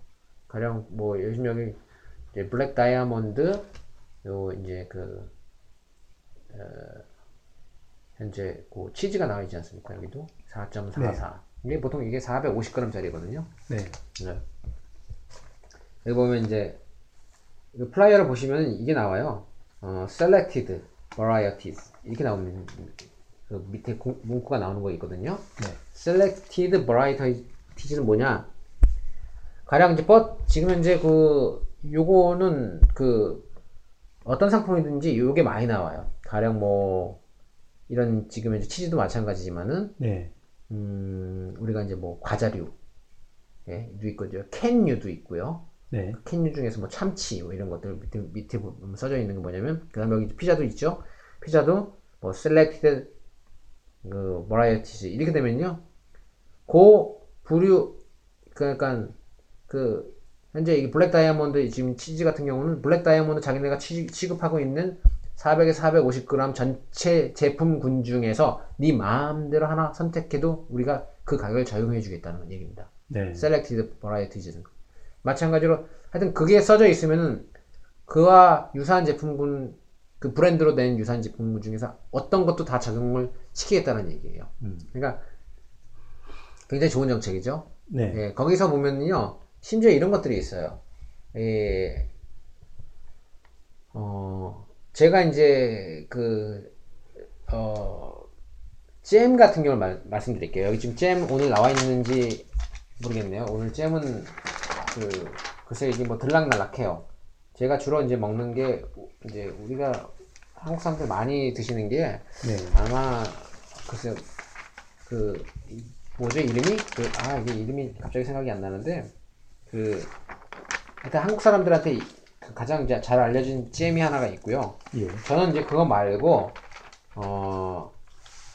가령 뭐 요즘 여기 블랙 다이아몬드 요 이제 그 어, 현재 그 치즈가 나와 있지 않습니까? 여기도 4.44. 이게 보통 이게 450g짜리거든요. 네. 네. 여기 보면 이제 이 flyer를 보시면 이게 나와요. 어, selected varieties 이렇게 나오는 그 밑에 공- 문구가 나오는 거 있거든요. 네. selected varieties는 뭐냐? 가령 이제 버 지금 현재 그 요거는 그 어떤 상품이든지 요게 많이 나와요. 가령 뭐 이런 지금 현재 치즈도 마찬가지지만은 네. 음, 우리가 이제 뭐 과자류, 예, 도 있고요. 캔류도 있고요. 네. 캔류 중에서 뭐 참치 뭐 이런 것들 밑에 밑에 보면 써져 있는 게 뭐냐면 그 다음에 여기 피자도 있죠. 피자도 뭐 selected 그 varieties 이렇게 되면요. 고 부류 그러니까 그 현재 이 Black Diamond 지금 치즈 같은 경우는 Black Diamond 자기네가 취, 취급하고 있는 400에서 450g 전체 제품군 중에서 네 마음대로 하나 선택해도 우리가 그 가격을 적용해 주겠다는 얘기입니다. 네. selected varieties는 마찬가지로 하여튼 그게 써져 있으면은 그와 유사한 제품군 그 브랜드로 낸 유사한 제품군 중에서 어떤 것도 다 적용을 시키겠다는 얘기예요. 음. 그러니까 굉장히 좋은 정책이죠. 네. 예, 거기서 보면요, 심지어 이런 것들이 있어요. 예, 어, 제가 이제 그, 어, 잼 같은 경우를 말, 말씀드릴게요. 여기 지금 잼 오늘 나와 있는지 모르겠네요. 오늘 잼은 그, 글쎄 이게 뭐 들락날락해요. 제가 주로 이제 먹는 게, 이제 우리가 한국 사람들 많이 드시는 게 네. 아마, 글쎄, 그, 이- 뭐죠, 이름이? 그, 아, 이게 이름이 갑자기 생각이 안 나는데, 그, 하여튼 한국 사람들한테 이- 그 가장 이제 잘 알려진 잼이 하나가 있고요. 예. 저는 이제 그거 말고, 어,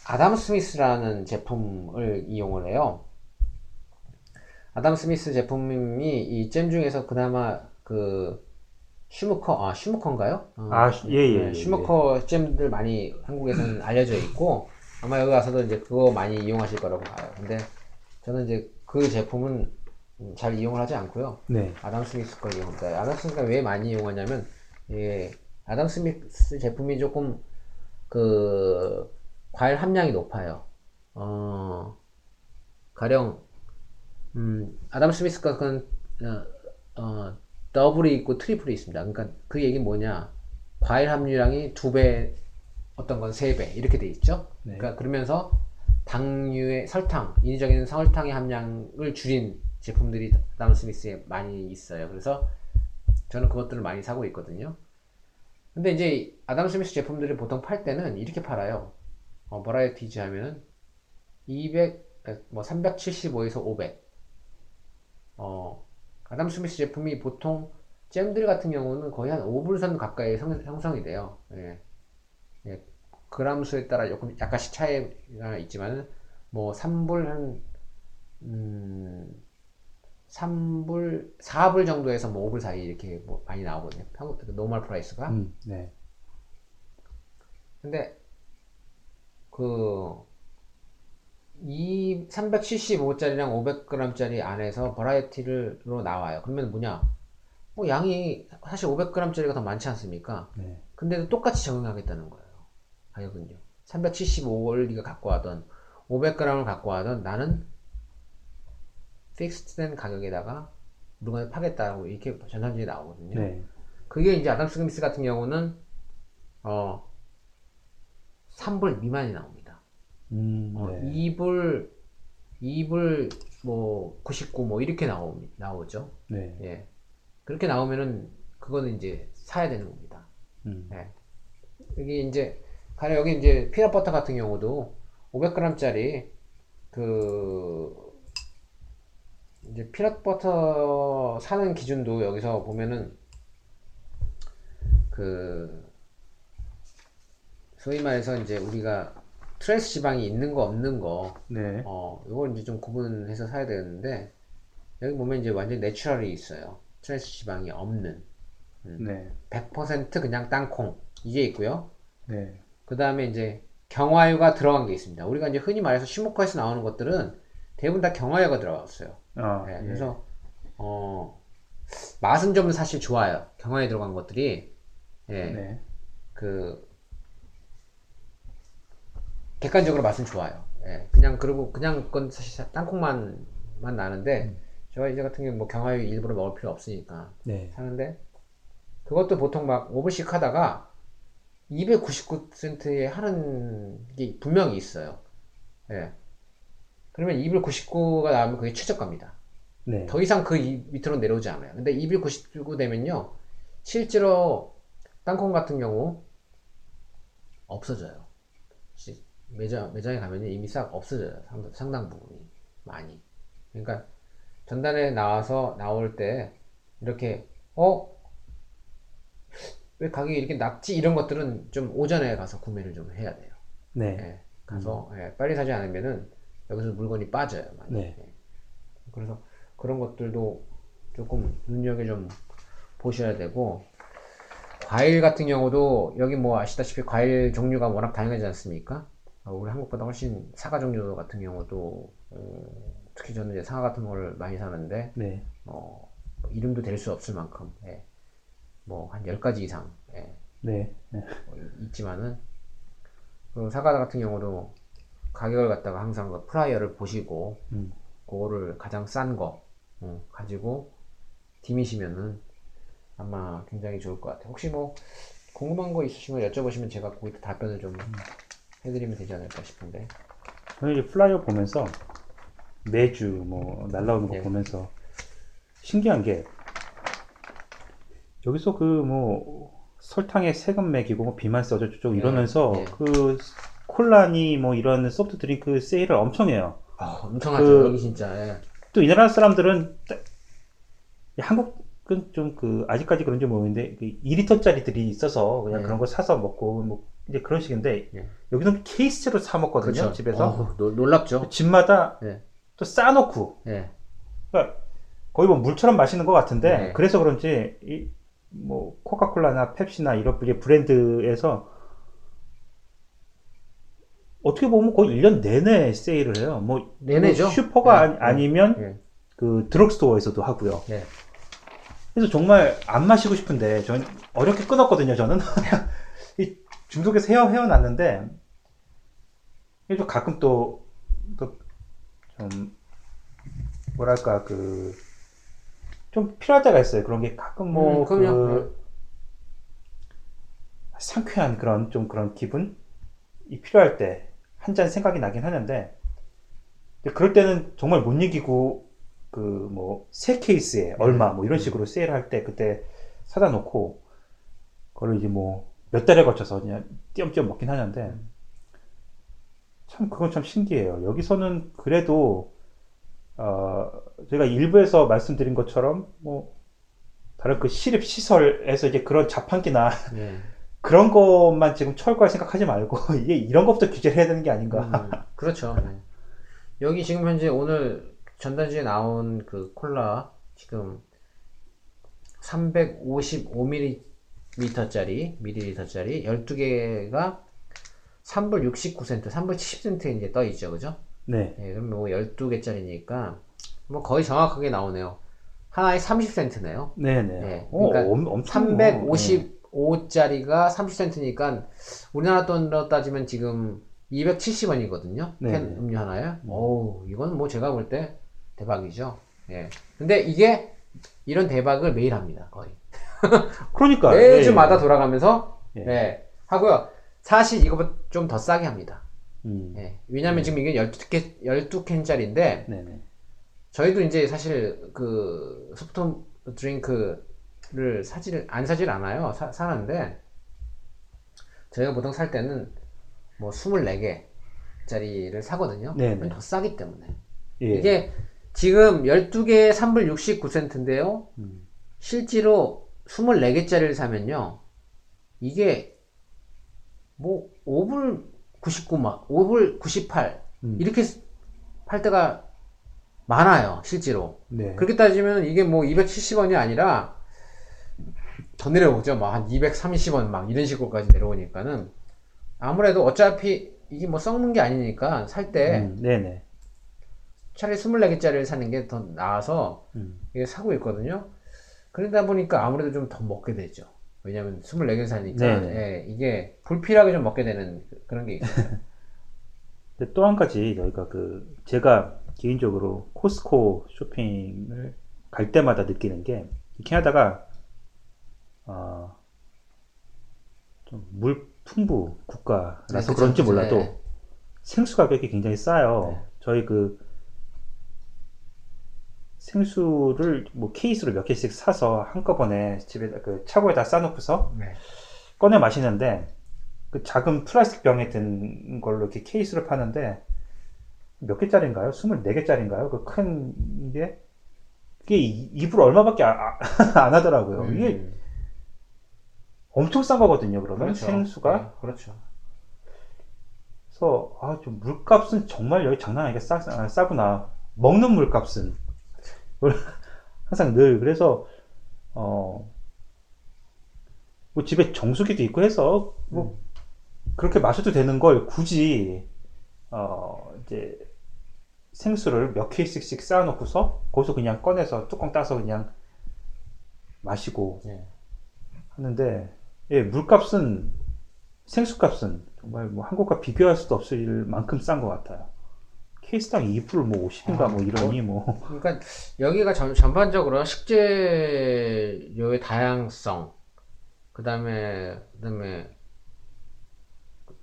아담 스미스라는 제품을 이용을 해요. 아담 스미스 제품이 이 잼 중에서 그나마 그, Smucker, 아, Smucker인가요? 어, 아, 슈- 예, 예, 네, 예, Smucker 잼들 많이 한국에서는 (clears throat) 알려져 있고, 아마 여기 와서도 이제 그거 많이 이용하실 거라고 봐요. 근데 저는 이제 그 제품은 음, 잘 이용을 하지 않고요. 네. 아담 스미스 걸 이용합니다. 아담 스미스가 왜 많이 이용하냐면, 예, 아담 스미스 제품이 조금 그 과일 함량이 높아요. 어, 가령 음, 아담 스미스가 그 어, 어, 더블이 있고 triple이 있습니다. 그러니까 그 얘기 뭐냐? 과일 함유량이 두 배, 어떤 건 세 배 이렇게 돼 있죠. 네. 그러니까 그러면서 당류의 설탕, 인위적인 설탕의 함량을 줄인 제품들이 아담 스미스에 많이 있어요. 그래서 저는 그것들을 많이 사고 있거든요. 근데 이제 아담 스미스 제품들을 보통 팔 때는 이렇게 팔아요. 어, 버라이어티즈 하면은 200, 뭐 375에서 500. 어, 아담 스미스 제품이 보통 잼들 같은 경우는 거의 한 5불선 가까이 형, 형성이 돼요. 예. 예. 그람 수에 따라 조금 약간씩 차이가 있지만은 뭐 3불 한 음, 3불, 4불 정도에서 뭐 5불 사이 이렇게 뭐 많이 나오거든요. 평, normal price가. 음, 네. 근데 그 이 375짜리랑 500g짜리 안에서 variety로 나와요. 그러면 뭐냐? 뭐 양이 사실 500g짜리가 더 많지 않습니까? 네. 근데도 똑같이 적용하겠다는 거예요. 가격은요. 375를 네가 갖고 와던 500g을 갖고 와던 나는 픽스된 가격에다가 물건을 파겠다고 이렇게 전산지에 나오거든요. 네. 그게 이제 아담 스미스 같은 경우는 어 3불 미만이 나옵니다. 음, 어, 네. 2불 2불 뭐 99 뭐 이렇게 나오 나오죠. 네. 예. 그렇게 나오면은 그거는 이제 사야 되는 겁니다. 음, 예. 여기 이제 가령 여기 이제 peanut butter 같은 경우도 500g짜리 그 이제 peanut butter 사는 기준도 여기서 보면은 그 소위 말해서 이제 우리가 트랜스 지방이 있는 거 없는 거 네. 어, 이걸 이제 좀 구분해서 사야 되는데, 여기 보면 이제 완전 natural이 있어요. 트랜스 지방이 없는. 네. 100% 그냥 땅콩. 이게 있고요. 네. 그 다음에 이제 경화유가 들어간 게 있습니다. 우리가 이제 흔히 말해서 시모카에서 나오는 것들은 대부분 다 경화유가 들어갔어요. 아, 네, 예. 그래서, 어, 맛은 좀 사실 좋아요. 경화유 들어간 것들이. 예, 네. 그 객관적으로 맛은 좋아요. 예, 그냥 그리고 그냥 그건 사실 땅콩만 만 나는데 저 이제 같은 경우 뭐 경화유 일부러 먹을 필요 없으니까 네. 사는데 그것도 보통 막 5불씩 하다가 299센트에 하는 게 분명히 있어요. 예. 그러면 299가 나오면 그게 최저가입니다. 네. 더 이상 그 이- 밑으로 내려오지 않아요. 근데 299 되면요, 실제로 땅콩 같은 경우 없어져요. 시- 매장 매장에 가면 이미 싹 없어져요. 상당, 상당 부분이 많이. 그러니까 전단에 나와서 나올 때 이렇게 어? 왜 가격이 이렇게 낮지? 이런 것들은 좀 오전에 가서 구매를 좀 해야 돼요. 네. 예, 가서 예, 빨리 사지 않으면은 여기서 물건이 빠져요. 많이. 네. 예. 그래서 그런 것들도 조금 눈여겨 좀 보셔야 되고 과일 같은 경우도 여기 뭐 아시다시피 과일 종류가 워낙 다양하지 않습니까? 어, 우리 한국보다 훨씬 사과 종류 같은 경우도 어, 특히 저는 이제 사과 같은 걸 많이 사는데 네. 어, 뭐 이름도 댈 수 없을 만큼 예. 뭐한 10가지 이상 예. 네. 네. 어, 있지만은 그 사과 같은 경우도 가격을 갖다가 항상 그 flyer를 보시고 음. 그거를 가장 싼거 어, 가지고 들이미시면은 아마 굉장히 좋을 것 같아요. 혹시 뭐 궁금한 거 있으시면 여쭤보시면 제가 거기다 답변을 좀 해드리면 되지 않을까 싶은데 저는 이제 flyer 보면서 매주 뭐 날라오는 거 네. 보면서 신기한 게 여기서 그 뭐 설탕에 세금 매기고 뭐 비만 써줘 쭉 이러면서 네. 그 콜라니 뭐 이런 soft drink 세일을 엄청 해요. 아, 엄청하죠 그- 여기 진짜 예. 또 이 나라 사람들은 딱- 한국은 좀 그 아직까지 그런지 모르겠는데 그 2리터짜리들이 있어서 그냥 네. 그런 거 사서 먹고 뭐 이제 그런 식인데 네. 여기는 케이스로 사 먹거든요 그쵸. 집에서 놀- 놀랍죠 집마다 네. 또 싸놓고 예. 그러니까 거의 뭐 물처럼 마시는 것 같은데 네. 그래서 그런지 이 뭐 코카콜라나 펩시나 이런 브랜드에서 어떻게 보면 거의 1년 내내 세일을 해요. 뭐 내내죠. 뭐 슈퍼가 네, 아니, 면 네. 그 드럭스토어에서도 하고요. 네. 그래서 정말 안 마시고 싶은데 전 어렵게 끊었거든요. 저는 이 (laughs) 중독에서 헤어 헤어났는데 또 가끔 또 또 좀 뭐랄까 그 좀 필요할 때가 있어요. 그런 게 가끔 뭐 음. 그 상쾌한 그런 좀 그런 기분이 필요할 때 한 잔 생각이 나긴 하는데 그럴 때는 정말 못 이기고 그뭐세 케이스에 얼마 뭐 이런 식으로 세일할 때 그때 사다 놓고 그걸 이제 뭐 몇 달에 걸쳐서 그냥 띄엄띄엄 먹긴 하는데 참 그건 참 신기해요. 여기서는 그래도 어 제가 일부에서 말씀드린 것처럼 뭐 다른 그 시립 시설에서 이제 그런 자판기나 네. (laughs) 그런 것만 지금 철거할 생각하지 말고 (laughs) 이게 이런 것부터 규제를 해야 되는 게 아닌가. 음, 그렇죠. 네. 여기 지금 현재 오늘 전단지에 나온 그 콜라 지금 355ml 짜리 밀리리터짜리 12개가 3불 69센트, 3불 70센트에 이제 떠 있죠. 그죠? 네. 예, 그럼 뭐 12개짜리니까 뭐 거의 정확하게 나오네요. 하나에 30센트네요. 네네. 네, 어, 그러니까 엄, 엄청 뭐, 355짜리가 30센트니까 우리나라 돈으로 따지면 지금 270원이거든요. 네. 캔 음료 하나에. 어우, 이건 뭐 제가 볼 때 대박이죠. 예. 근데 이게 이런 대박을 매일 합니다. 거의. (laughs) 그러니까 매주마다 예. 돌아가면서 예. 예. 하고요. 사실 이거보다 좀 더 싸게 합니다. 음. 예. 왜냐면 지금 이게 12캔, 12캔짜리인데 네네. 저희도 이제 사실 그 소프트 드링크를 사질 안 사질 않아요. 사, 사는데 저희가 보통 살 때는 뭐 24개짜리를 사거든요. 네네. 더 싸기 때문에. 예. 이게 지금 12개에 3불 69센트인데요. 음. 실제로 24개짜리를 사면요. 이게 뭐 5불 99 막, 5불 98 음. 이렇게 팔 때가 많아요, 실제로. 네. 그렇게 따지면 이게 뭐 270원이 아니라 더 내려오죠. 막 한 230원 막 이런 식으로까지 내려오니까는 아무래도 어차피 이게 뭐 썩는 게 아니니까 살때 음, 네네. 차라리 24개짜리를 사는 게 더 나아서 음. 이게 사고 있거든요. 그러다 보니까 아무래도 좀 더 먹게 되죠. 왜냐면 24개 사니까 네네. 예, 이게 불필요하게 좀 먹게 되는 그런 게 있어요. (laughs) 또 한 가지 저희가 그 제가 개인적으로 코스코 쇼핑을 갈 때마다 느끼는 게 캐나다가 어, 좀물 풍부 국가라서 네, 그런지. 몰라도 네. 생수 가격이 굉장히 싸요. 네. 저희 그 생수를 뭐 케이스로 몇 개씩 사서 한꺼번에 집에 그 차고에다 싸놓고서 네. 꺼내 마시는데 그 작은 플라스틱 병에 든 걸로 이렇게 케이스를 파는데 몇 개짜리인가요? 24개짜리인가요? 그 큰 게 그게 2불 얼마밖에 아- 아- (laughs) 안 하더라고요. 음, 이게 엄청 싼 거거든요. 그러면 그렇죠. 생수가 네, 그렇죠. 그래서 아, 좀 물값은 정말 여기 장난 아니게 싸, 아, 싸구나. 먹는 물값은 항상 늘 그래서 어. 뭐 집에 정수기도 있고 해서 뭐 그렇게 마셔도 되는 걸 굳이 어 이제 생수를 몇 케이스씩 쌓아놓고서 거기서 그냥 꺼내서 뚜껑 따서 그냥 마시고 네. 하는데 예 물값은 생수값은 정말 뭐 한국과 비교할 수도 없을 만큼 싼 것 같아요. 케이스당 2불 뭐 50인가 아, 뭐 이러니 (laughs) 뭐 그러니까 여기가 전, 전반적으로 식재료의 다양성, 그 다음에 그 다음에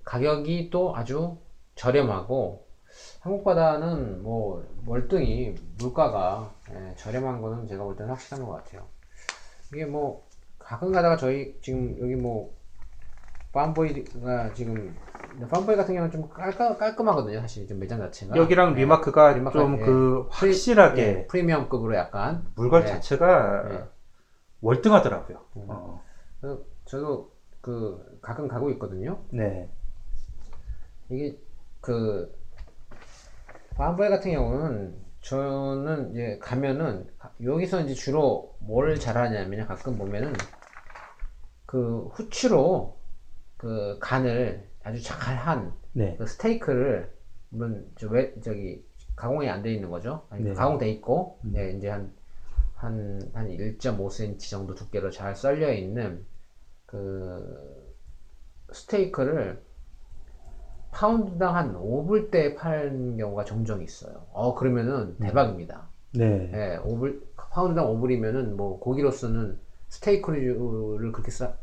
가격이 또 아주 저렴하고 한국보다는 뭐 월등히 물가가 예, 저렴한 거는 제가 볼 때는 확실한 것 같아요. 이게 뭐 가끔 가다가 저희 지금 여기 뭐 Farm Boy가 지금 Farm Boy 같은 경우는 좀 깔끔, 깔끔하거든요. 사실 좀 매장 자체가 여기랑 예. 리마크가 리마크가, 좀 예. 그 프리- 확실하게 예, 프리미엄급으로 약간 물건 예. 자체가 예. 월등하더라고요. 음. 어, 저도 그 가끔 가고 있거든요. 네, 이게 그 바보에 같은 경우는 저는 이제 가면은 여기서 이제 주로 뭘 잘하냐면요. 가끔 보면은 그 후추로 그 간을 아주 잘한 네. 그 스테이크를 물론 저 왜 저기 가공이 안 돼 있는 거죠. 아니, 네. 가공돼 있고 네, 이제 한 한 한 1.5cm 정도 두께로 잘 썰려 있는 그 스테이크를 파운드당 한 5불대에 파는 경우가 종종 있어요. 어 그러면은 대박입니다. 네. 예, 5불, 파운드당 5불이면은 뭐 고기로서는 스테이크를 그렇게 싸,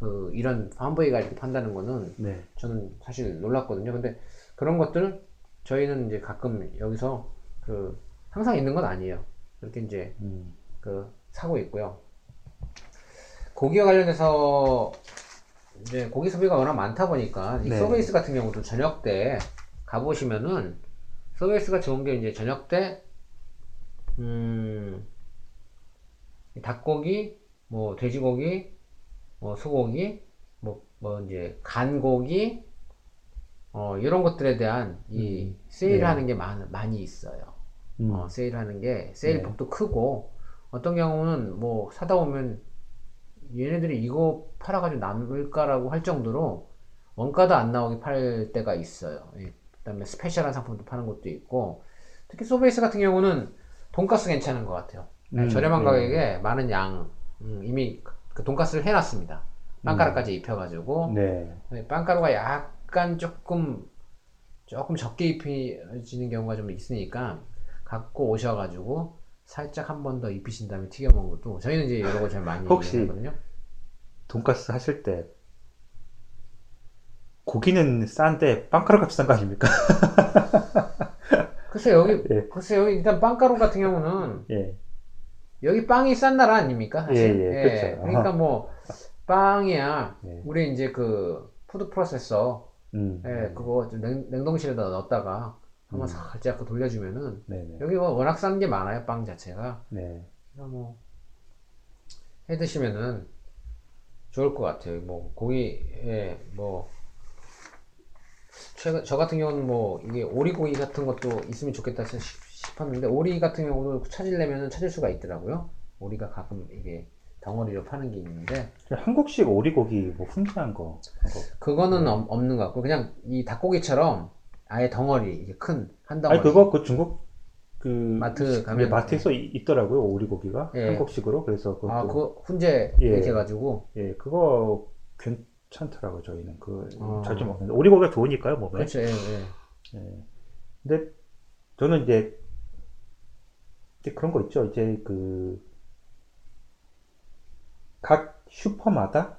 그 이런 함버거가 이렇게 판다는 거는 네. 저는 사실 놀랐거든요. 근데 그런 것들 저희는 이제 가끔 여기서 그 항상 있는 건 아니에요. 이렇게 이제 음. 그 사고 있고요. 고기와 관련해서 이제 고기 소비가 워낙 많다 보니까 이 네. 서베이스 같은 경우도 저녁 때 가보시면은 서베이스가 좋은 게 이제 저녁 때 음, 이 닭고기, 뭐 돼지고기, 뭐 소고기, 뭐, 뭐 이제 간고기, 어, 이런 것들에 대한 이 세일하는 게 많, 많이 있어요. 음. 어, 세일하는 게 세일 네. 폭도 크고 어떤 경우는 뭐 사다 보면 얘네들이 이거 팔아가지고 남을까라고 할 정도로 원가도 안 나오게 팔 때가 있어요. 예. 그다음에 스페셜한 상품도 파는 것도 있고 특히 소베이스 같은 경우는 돈가스 괜찮은 것 같아요. 예, 음, 저렴한 네. 가격에 많은 양 음, 이미 그 돈가스를 해놨습니다. 빵가루까지 입혀가지고 네. 네, 빵가루가 약간 조금 조금 적게 입혀지는 경우가 좀 있으니까 갖고 오셔가지고 살짝 한 번 더 입히신 다음에 튀겨 먹는 것도 저희는 이제 이런 걸잘 많이 혹시 하거든요. 돈가스 하실 때 고기는 싼데 빵가루가 비싼 거 아닙니까? (laughs) 글쎄 여기 예. 글쎄 여기 일단 빵가루 같은 경우는 예. 여기 빵이 싼 나라 아닙니까? 사실? 예, 예, 그렇죠. 그러니까 뭐 빵이야 예. 우리 이제 그 food processor 음. 예, 그거 좀 냉, 냉동실에다 넣었다가 한번 음. 살짝 그 돌려주면은 네네. 여기 뭐 워낙 싼 게 많아요 빵 자체가 네. 그래서 뭐, 해 드시면은 좋을 것 같아요. 뭐, 고기에, 뭐, 최근, 저 같은 경우는 뭐, 이게 오리고기 같은 것도 있으면 좋겠다 싶- 싶었는데, 오리 같은 경우도 찾으려면은 찾을 수가 있더라고요. 오리가 가끔 이게 덩어리로 파는 게 있는데, 한국식 오리고기 뭐 훈계한 거. 그거는 없- 없는 것 같고, 그냥 이 닭고기처럼 아예 덩어리, 이게 큰, 한 덩어리. 아니 그거 그 중국 그 마트 네, 가면- 마트에서 이- 있더라고요 오리고기가 예. 한국식으로 그래서 그것도 아, 그거 훈제 예. 이렇게 해가지고, 예 그거 괜찮더라고요 저희는 그 아. 자주 먹는데 오리고기가 좋으니까요 몸에. 그렇죠, 예, 예. 예. 근데 저는 이제, 이제 그런 거 있죠. 이제 그 각 슈퍼마다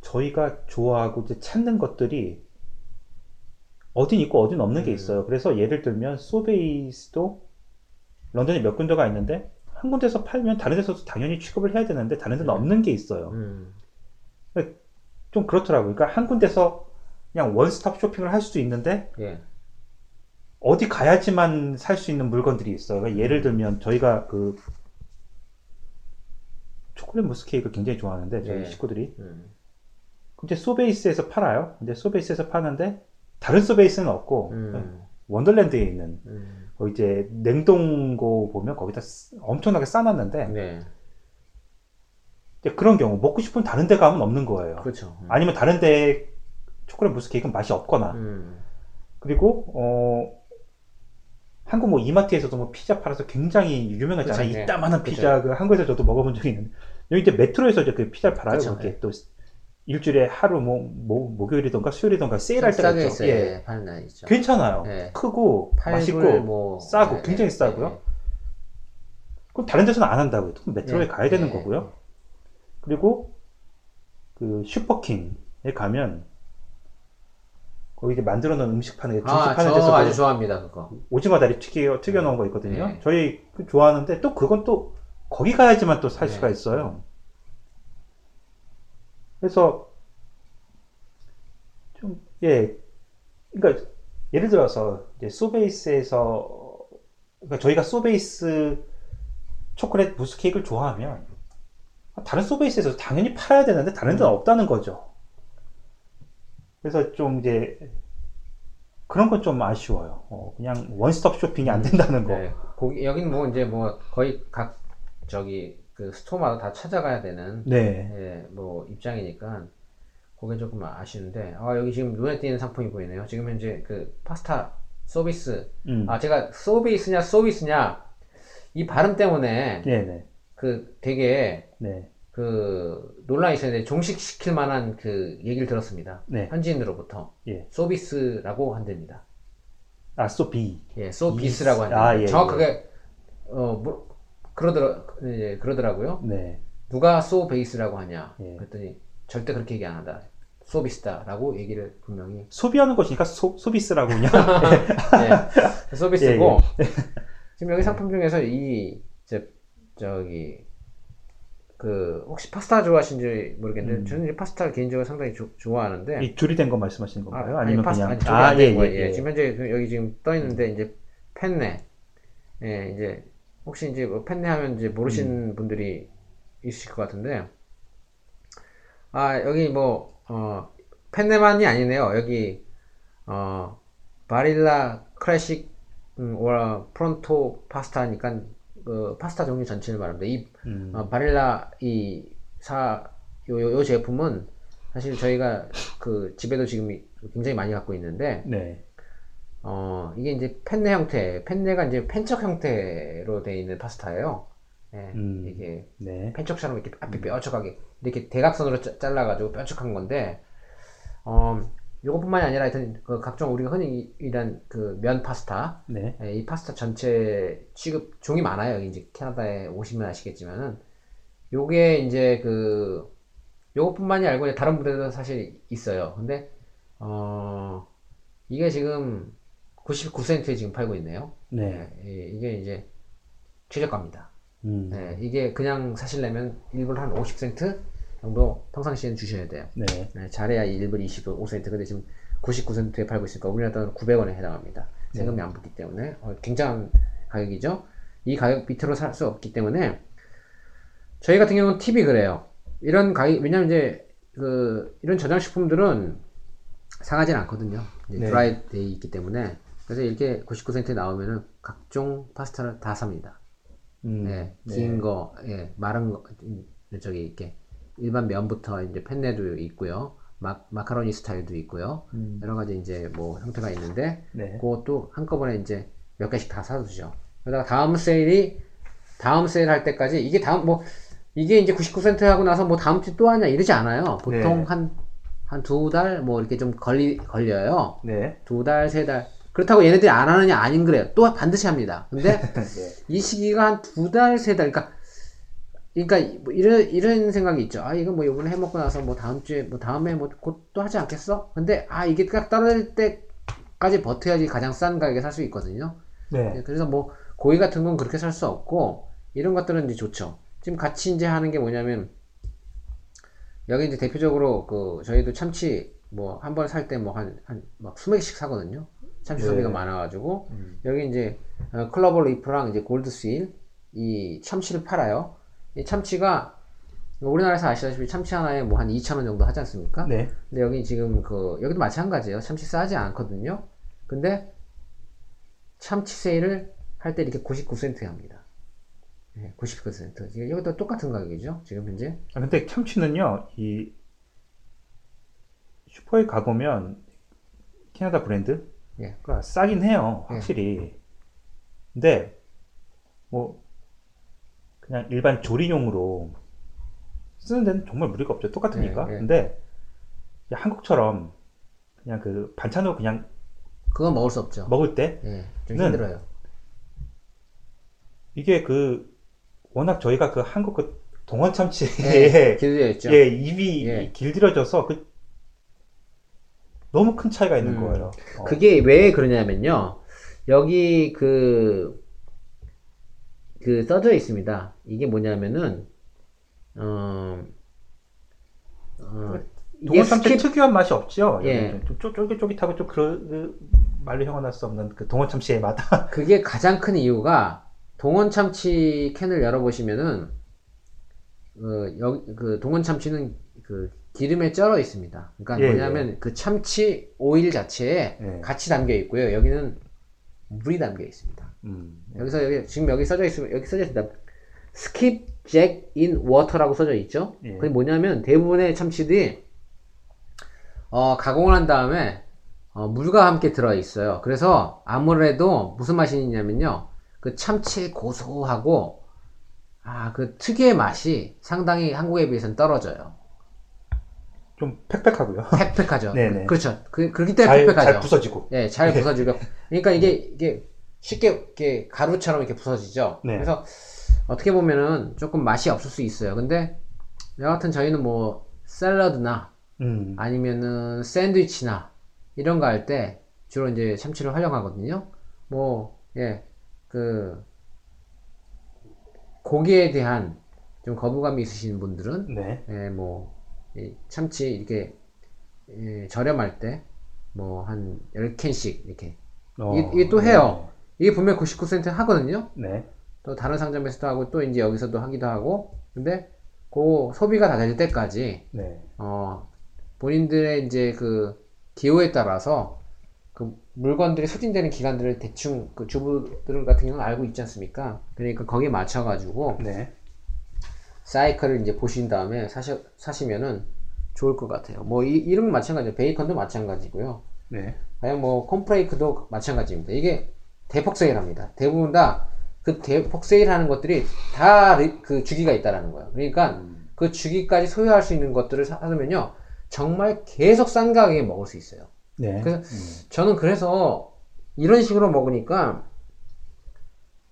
저희가 좋아하고 이제 찾는 것들이 어딘 있고 어딘 없는 게 음. 있어요. 그래서 예를 들면 소베이스도 런던에 몇 군데가 있는데 한 군데서 팔면 다른 데서도 당연히 취급을 해야 되는데 다른 데는 음. 없는 게 있어요. 음, 좀 그렇더라고요. 그러니까 한 군데서 그냥 원스톱 쇼핑을 할 수도 있는데 예. 어디 가야지만 살 수 있는 물건들이 있어요. 그러니까 예를 들면 저희가 그 초콜릿 무스 케이크를 굉장히 좋아하는데 저희 네. 식구들이 음. 근데 소베이스에서 팔아요. 근데 소베이스에서 파는데 다른 소베이스는 없고 음. 원더랜드에 있는 음. 거 이제 냉동고 보면 거기다 쓰- 엄청나게 싸놨는데 네. 이제 그런 경우 먹고 싶으면 다른 데 가면 없는 거예요. 그렇죠. 음. 아니면 다른 데 초콜릿 무스 케이크는 맛이 없거나 음. 그리고 어 한국 뭐 이마트에서도 뭐 피자 팔아서 굉장히 유명하잖아요. 그쵸, 네. 이따만한. 피자 그 한국에서 저도 먹어본 적이 있는데 여기 이제 메트로에서 이제 그 피자를 팔아요. 그렇게 네. 또 일주일에 하루 뭐, 뭐 목요일이던가 수요일이던가 세일할 때가 있죠. 예. 예, 파는 날 있죠. 괜찮아요. 네. 크고 맛있고 뭐, 싸고 예, 굉장히 예, 싸고요. 예, 그럼 다른 데서는 안 한다고요. 그럼 메트로에 예, 가야 되는 예. 거고요. 그리고 그 슈퍼킹에 가면 거기 이제 만들어 놓은 음식 파는 게 중식 아, 파는 저 데서 아주 그 좋아합니다, 그거. 오징어 다리 튀겨 튀겨 놓은 거 있거든요. 네. 저희 그 좋아하는데 또 그건 또 거기 가야지만 또살 네. 수가 있어요. 그래서 좀 예, 그러니까 예를 들어서 이제 소베이스에서 그러니까 저희가 소베이스 초콜릿 무스 케이크를 좋아하면 다른 소베이스에서 당연히 팔아야 되는데 다른 데는 음. 없다는 거죠. 그래서 좀 이제 그런 건 좀 아쉬워요. 어, 그냥 원스톱 쇼핑이 안 된다는 거. 네. 거기, 여긴 뭐, 이제 뭐, 거의 각, 저기, 그 스토어마다 다 찾아가야 되는, 네. 예, 뭐, 입장이니까, 그게 조금 아쉬운데 아 여기 지금 눈에 띄는 상품이 보이네요. 지금 현재 그 파스타 서비스 음. 아 제가 서비스냐 서비스냐 이 발음 때문에 네네. 그 되게 네. 그 논란이 있었는데 종식시킬 만한 그 얘기를 들었습니다. 네. 현지인으로부터 예. 서비스라고 한답니다. 아, 소비. 예, 서비스라고 한다. 아, 예, 정확하게 어 뭐, 그러더라 예, 그러더라고요. 네. 누가 소 베이스라고 하냐? 예. 그랬더니 절대 그렇게 얘기 안 한다. 소비스다라고 얘기를 분명히 소비하는 것이니까 소, 소비스라고 그냥. (laughs) 예, (laughs) 서비스고 예, 지금 여기 상품 중에서 이 저, 저기 그 혹시 파스타 좋아하시는지 모르겠는데 음. 저는 파스타를 개인적으로 상당히 조- 좋아하는데 이 조리된 거 말씀하시는 건가요? 아, 아, 니면 파스타 그냥 아니, 된 예, 거예요. 예, 예, 예. 지금 현재 그 여기 지금 떠 있는데 이제 펜네 예, 이제 혹시 이제 뭐 펜네 하면 이제 음. 모르시는 분들이 있으실 것 같은데 아 여기 뭐 어, 펜네만이 아니네요. 여기 어 바릴라 클래식 음, 와 프론토 파스타니까 그 파스타 종류 전체를 말합니다. 이 음. 어, 바릴라 이사요 요, 요 제품은 사실 저희가 그 집에도 지금 이- 굉장히 많이 갖고 있는데 네. 어 이게 이제 펜네 형태, 펜네가 이제 펜척 형태로 되어 있는 파스타예요. 예, 음. 이게 네. 펜척처럼 이렇게 앞에 뾰족하게 이렇게 대각선으로 짜- 잘라가지고 뾰족한 건데 어 요것뿐만이 아니라 하여튼 그 각종 우리가 흔히 일한 그면 파스타 네. 예, 이 파스타 전체 취급 종이 많아요. 여기 이제 캐나다에 오시면 아시겠지만은 요게 이제 그 요것뿐만이 알고 이제 다른 부대도 사실 있어요. 근데 어 이게 지금 99센트에 지금 팔고 있네요. 네. 예, 예, 이게 이제 최저가입니다. 음. 예, 이게 그냥 사실려면 1불 한 50센트 정도 평상시에는 주셔야 돼요. 네. 네, 잘해야 1불 25센트. 근데 지금 99센트에 팔고 있으니까 우리나라 돈은 900원에 해당합니다. 세금이 안 붙기 때문에 어, 굉장한 가격이죠. 이 가격 밑으로 살 수 없기 때문에 저희 같은 경우는 팁이 그래요. 이런 가격 왜냐면 이제 그 이런 저장식품들은 상하진 않거든요. 네. 드라이 돼 있기 때문에 그래서 이렇게 99센트에 나오면은 각종 파스타를 다 삽니다. 음. 예, 네. 긴 거, 예, 마른 거, 음, 저기 이렇게 일반 면부터 이제 펜네도 있고요, 마, 마카로니 스타일도 있고요, 음. 여러 가지 이제 뭐 형태가 있는데 네. 그것도 한꺼번에 이제 몇 개씩 다 사두죠. 그러다가 다음 세일이 다음 세일 할 때까지 이게 다음 뭐 이게 이제 99센트 하고 나서 뭐 다음 주 또 하냐 이러지 않아요. 보통 네. 한한 두 달 뭐 이렇게 좀 걸리 걸려요. 네. 두 달, 세 달. 그렇다고 얘네들이 안 하느냐 아닌 그래요. 또 반드시 합니다. 근데 (laughs) 네. 이 시기가 한 두 달, 세 달, 그러니까, 그러니까 뭐 이런 이런 생각이 있죠. 아 이거 뭐 이번에 해먹고 나서 뭐 다음 주에 뭐 다음에 뭐 곧 또 하지 않겠어? 근데 아 이게 딱 떨어질 때까지 버텨야지 가장 싼 가격에 살 수 있거든요. 네. 그래서 뭐 고기 같은 건 그렇게 살 수 없고 이런 것들은 이제 좋죠. 지금 같이 이제 하는 게 뭐냐면 여기 이제 대표적으로 그 저희도 참치 뭐 한 번 살 때 뭐 한 한막 수백 개씩 사거든요. 참치 네. 소비가 많아가지고 음. 여기 이제 어, Clover Leaf랑 이제 Gold Seal 이 참치를 팔아요. 이 참치가 우리나라에서 아시다시피 참치 하나에 뭐 한 2,000원 정도 하지 않습니까? 네. 근데 여기 지금 그 여기도 마찬가지예요. 참치 싸지 않거든요. 근데 참치 세일을 할 때 이렇게 99센트에 합니다. 네, 99센트. 지금 여기도 똑같은 가격이죠. 지금 현재. 아, 근데 참치는요, 이 슈퍼에 가보면 캐나다 브랜드 예. 가 싸긴 해요, 예. 확실히. 근데 뭐 그냥 일반 조리용으로 쓰는 데는 정말 무리가 없죠. 똑같으니까. 예, 예. 근데 한국처럼 그냥 그 반찬으로 그냥 그건 먹을 수 없죠. 먹을 때 예, 좀는 힘들어요. 이게 그 워낙 저희가 그 한국 그 동원 참치에 (laughs) 예, 길어져 있죠. 예, 입이 예. 길들여져서 그 너무 큰 차이가 있는 음. 거예요. 어. 그게 왜 그러냐면요. 여기 그, 그 써져 있습니다. 이게 뭐냐면은, 어, 어, 이게 동원 참치 스킵, 특유한 맛이 없죠. 예. 여기는 좀 쫄- 쫄깃쫄깃하고 좀 그런 그 말로 형언할 수 없는 그 동원 참치의 맛. (laughs) 그게 가장 큰 이유가 동원 참치 캔을 열어보시면은, 그, 여기, 그 동원 참치는 그 기름에 쩔어 있습니다. 그러니까 예, 뭐냐면 그 참치 오일 자체에 예. 같이 담겨 있고요. 여기는 물이 담겨 있습니다. 음. 여기서 여기 지금 여기 써져 있으면 여기 써져 있습니다. skip jack in water라고 써져 있죠. 예. 그게 뭐냐면 대부분의 참치들이 어, 가공을 한 다음에 어, 물과 함께 들어 있어요. 그래서 아무래도 무슨 맛이 있냐면요. 그 참치 고소하고 아, 그 특유의 맛이 상당히 한국에 비해서는 떨어져요. 좀 팩팩하고요. 팩팩하죠. (laughs) 네네. 그렇죠. 그, 그렇기 때문에 잘, 팩팩하죠. 잘 부서지고. 예, 잘 (laughs) 부서지고. 그러니까 이게, 이게 쉽게 이렇게 가루처럼 이렇게 부서지죠. 네. 그래서 어떻게 보면은 조금 맛이 없을 수 있어요. 근데 여하튼 저희는 뭐 샐러드나 음. 아니면은 샌드위치나 이런 거 할 때 주로 이제 참치를 활용하거든요. 뭐, 예, 그, 고기에 대한 좀 거부감이 있으신 분들은 네. 예, 뭐, 이 참치 이렇게 예, 저렴할 때 뭐 한 10캔씩 이렇게 어, 이게, 이게 또 해요. 이게 분명 99센트 하거든요. 네. 또 다른 상점에서도 하고 또 이제 여기서도 하기도 하고 근데 그 소비가 다 될 때까지 네. 어 본인들의 이제 그 기호에 따라서 그 물건들이 소진되는 기간들을 대충 그 주부들 같은 경우는 알고 있지 않습니까? 그러니까 거기에 맞춰 가지고 네. 사이클을 이제 보신 다음에 사시, 사시면은 좋을 것 같아요. 뭐, 이, 이런 마찬가지예요. 베이컨도 마찬가지고요. 네. 아니, 뭐, 콤프레이크도 마찬가지입니다. 이게 대폭 세일합니다. 대부분 다 그 대폭 세일하는 것들이 다 그 주기가 있다라는 거예요. 그러니까 그 주기까지 소유할 수 있는 것들을 사두면요. 정말 계속 싼 가격에 먹을 수 있어요. 네. 그래서 음. 저는 그래서 이런 식으로 먹으니까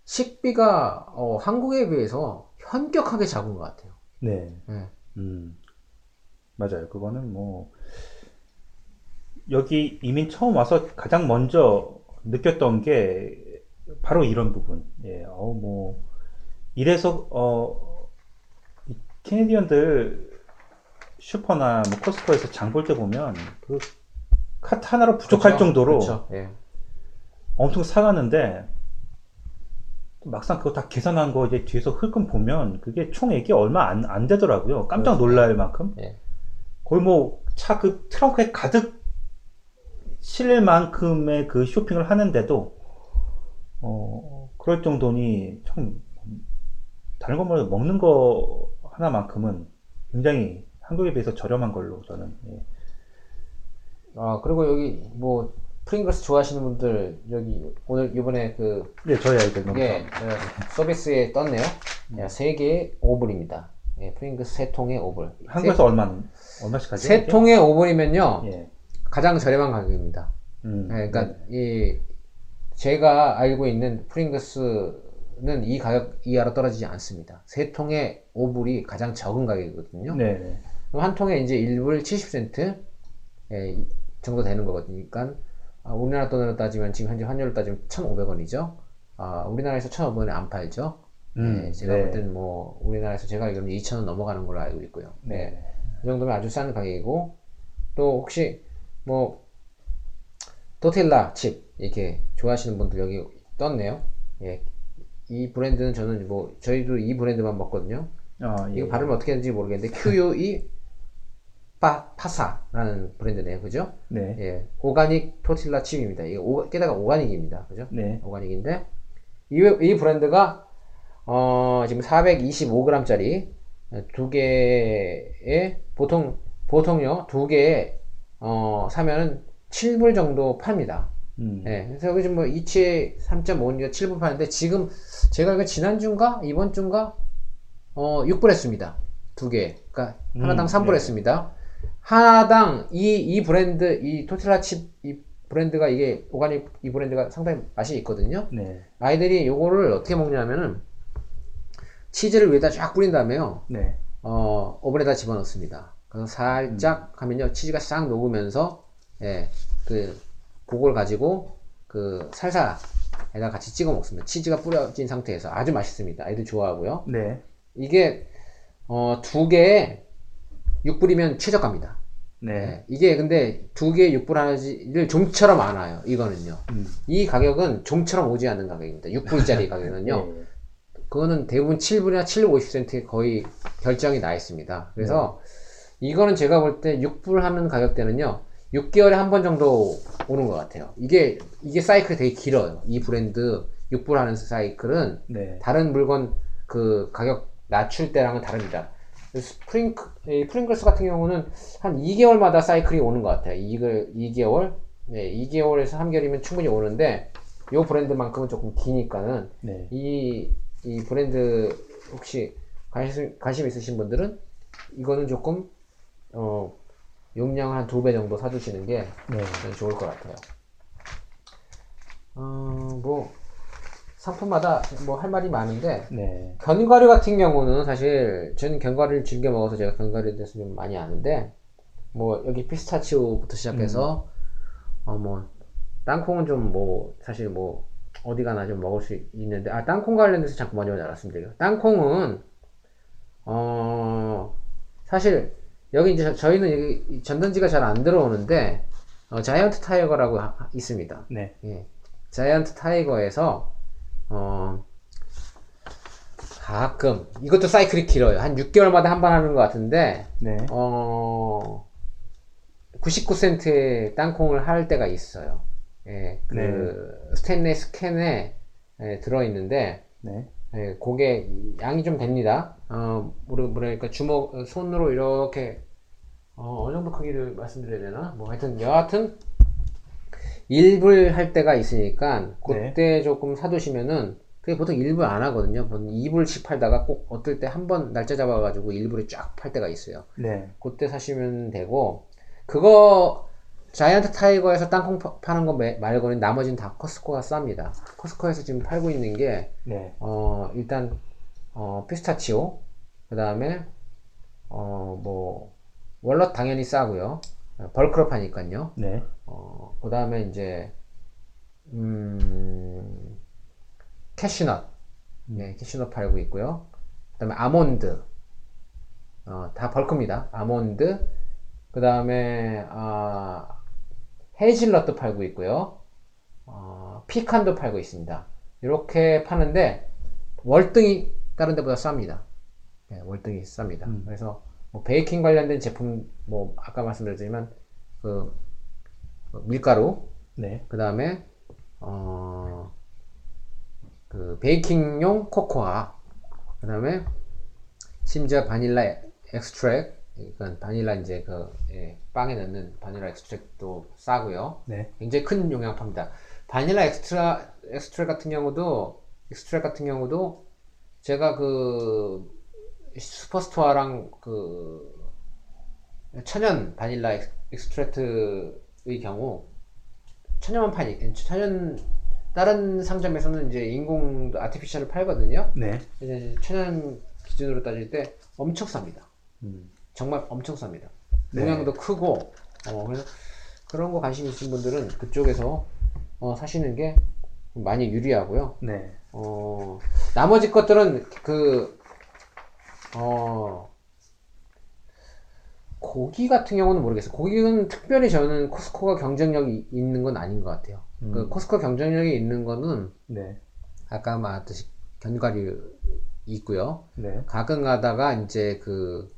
식비가 어, 한국에 비해서 현격하게 작은 것 같아요. 네. 예. 음. 맞아요. 그거는 뭐 여기 이민 처음 와서 가장 먼저 느꼈던 게 바로 이런 부분. 예. 어, 뭐 이래서 어이 캐네디언들 슈퍼나 뭐 코스코에서 장 볼 때 보면 그 카트 하나로 부족할 그렇죠. 정도로 그렇죠. 예. 엄청 사가는데 막상 그거 다 계산한 거 이제 뒤에서 흘끔 보면 그게 총액이 얼마 안, 안 되더라고요. 깜짝 그렇죠. 놀랄 만큼. 예. 거의 뭐 차 그 트렁크에 가득 실릴 만큼의 그 쇼핑을 하는데도 어 그럴 정도니 참 다른 것보다 먹는 거 하나만큼은 굉장히 한국에 비해서 저렴한 걸로 저는 예. 아 그리고 여기 뭐 프링글스 좋아하시는 분들 여기 오늘 이번에 그네 저희 아이들 너무 이게 어, 서비스에 떴네요. 예, 세 개의 5불입니다. 예, 프링글스 세 통에 5불. 한국에서 얼마 얼마씩 하죠? 세? 통에 5불이면요 예. 가장 저렴한 가격입니다. 음, 예, 그러니까 이 제가 알고 있는 프링글스는 이 가격 이하로 떨어지지 않습니다. 세 통에 5불이 가장 적은 가격이거든요. 네. 네. 한 통에 이제 1불 70센트 예, 이 정도 되는 거거든요. 그러니까 아, 우리나라 돈으로 따지면 지금 현재 환율로 따지면 1,500원이죠. 아, 우리나라에서 1,500원에 안 팔죠. 음, 예, 제가 네. 볼 때는 뭐 우리나라에서 제가 알기로는 2,000원 넘어가는 걸로 알고 있고요. 네. 이 정도면 아주 싼 가격이고 또 혹시 뭐 토텔라 칩 이렇게 좋아하시는 분들 여기 떴네요. 예. 이 브랜드는 저는 뭐 저희도 이 브랜드만 먹거든요. 아, 예. 이거 발음을 어떻게 하는지 모르겠는데 QUE 파, 파사라는 브랜드네요. 그죠? 네. 예. 오가닉 토틸라 칩입니다. 이게 오, 게다가 오가닉입니다. 그죠? 네. 오가닉인데 이, 이 브랜드가 어, 지금 425g짜리 두 개에 보통 보통요 두 개에 어, 사면은 7불 정도 팝니다. 음. 예. 그래서 요즘 뭐 이치에 3.5니까 7불 파는데 지금 제가 알기로 지난주인가 이번 주인가 어 6불 했습니다. 두 개. 그러니까 하나당 음, 3불 네. 했습니다. 하나당 이 이 브랜드 이 토틀라 칩이 브랜드가 이게 오가닉 이 브랜드가 상당히 맛이 있거든요. 네. 아이들이 요거를 어떻게 먹냐면은 치즈를 위에다 쫙 뿌린 다음에요. 네. 어, 오븐에다 집어넣습니다. 그래서 살짝 하면요, 치즈가 싹 녹으면서, 예, 그, 그걸 가지고, 그, 살사에다 같이 찍어 먹습니다. 치즈가 뿌려진 상태에서 아주 맛있습니다. 아이들 좋아하고요. 네. 이게, 어, 두 개에 6불이면 최저가입니다. 네. 예, 이게 근데 두 개에 6불 하나를 좀처럼 안 와요. 이거는요. 음. 이 가격은 좀처럼 오지 않는 가격입니다. 6불짜리 (laughs) 가격은요. 네. 그거는 대부분 7불이나 7, 50센트에 거의 결정이 나 있습니다. 그래서 이거는 제가 볼 때 6불 하는 가격대는요, 6개월에 한 번 정도 오는 것 같아요. 이게, 이게 사이클이 되게 길어요. 이 브랜드 6불 하는 사이클은 네. 다른 물건 그 가격 낮출 때랑은 다릅니다. 그 스프링크, 이 프링글스 같은 경우는 한 2개월마다 사이클이 오는 것 같아요. 2 개월, 2개월? 네, 2개월에서 3개월이면 충분히 오는데, 요 브랜드만큼은 조금 기니까는, 네. 이, 이 브랜드 혹시 관심, 관심 있으신 분들은 이거는 조금, 어, 용량 한 두 배 정도 사두시는 게 네. 좋을 것 같아요. 어, 뭐, 상품마다 뭐 할 말이 많은데, 네. 견과류 같은 경우는 사실 저는 견과류를 즐겨 먹어서 제가 견과류에 대해서 좀 많이 아는데 뭐 여기 피스타치오부터 시작해서 어뭐 땅콩은 좀 뭐 사실 뭐 어디 가나 좀 먹을 수 있는데 아 땅콩 관련돼서 잠깐 먼저 말씀드릴게요. 땅콩은 어 사실 여기 이제 저- 저희는 여기 전단지가 잘 안 들어오는데 어, 자이언트 타이거라고 하- 있습니다. 네. 예. 자이언트 타이거에서 어 가끔 이것도 사이클이 길어요. 한 6개월마다 한 번 하는 것 같은데 네. 어 99센트의 땅콩을 할 때가 있어요. 예, 그 스테인레스 캔에 예, 들어 있는데 네. 예, 그게 양이 좀 됩니다. 어, 뭐라- 뭐랄까 주먹 손으로 이렇게 어, 어느 정도 크기를 말씀드려야 되나? 뭐 하여튼 여하튼 일불 할 때가 있으니까 그때 조금 사두시면은 그게 보통 일불 안 하거든요. 보통 2불씩 팔다가 꼭 어떨 때 한 번 날짜 잡아가지고 일불에 쫙 팔 때가 있어요. 네. 그때 사시면 되고 그거 Giant Tiger에서 땅콩 파- 파는 거 매- 말고는 나머지는 다 Costco가 쌉니다. Costco에서 지금 팔고 있는 게 네. 어, 일단, 어, 피스타치오, 그 다음에, 어, 뭐, walnut 당연히 싸고요. 어, bulk로 파니까요. 네. 어, 그 다음에 이제, 음, 캐슈넛. 네, 캐슈넛 팔고 있고요. 그 다음에 아몬드. 어, 다 벌크입니다. 아몬드. 그 다음에, 아, 헤이즐넛도 팔고 있고요. 어, 피칸도 팔고 있습니다. 이렇게 파는데 월등히 다른 데보다 쌉니다. 네, 월등히 쌉니다. 음. 그래서 뭐 베이킹 관련된 제품 뭐 아까 말씀드렸지만 그, 그 밀가루 네. 그 다음에 어, 그 베이킹용 코코아 그 다음에 심지어 vanilla extract 그러니까 바닐라 이제 그 예, 빵에 넣는 vanilla extract도 싸고요. 네. 굉장히 큰 용량 팝니다. vanilla extra extract 같은 경우도 extract 같은 경우도 제가 그 Superstore랑 그 천연 vanilla ex- extract의 경우 천연만 파니 천연 다른 상점에서는 이제 인공 아티피셜을 팔거든요. 네. 이제 천연 기준으로 따질 때 엄청 쌉니다. 음. 정말 엄청 쌉니다. 네. 용량도 크고 어, 그래서 그런 거 관심 있으신 분들은 그쪽에서 어, 사시는 게 많이 유리하고요. 네. 어, 나머지 것들은 그 어, 고기 같은 경우는 모르겠어요. 고기는 특별히 저는 코스코가 경쟁력이 있는 건 아닌 것 같아요. 음. 그 코스코 경쟁력이 있는 거는 네. 아까 말했듯이 견과류 있고요. 네. 가끔 가다가 이제 그,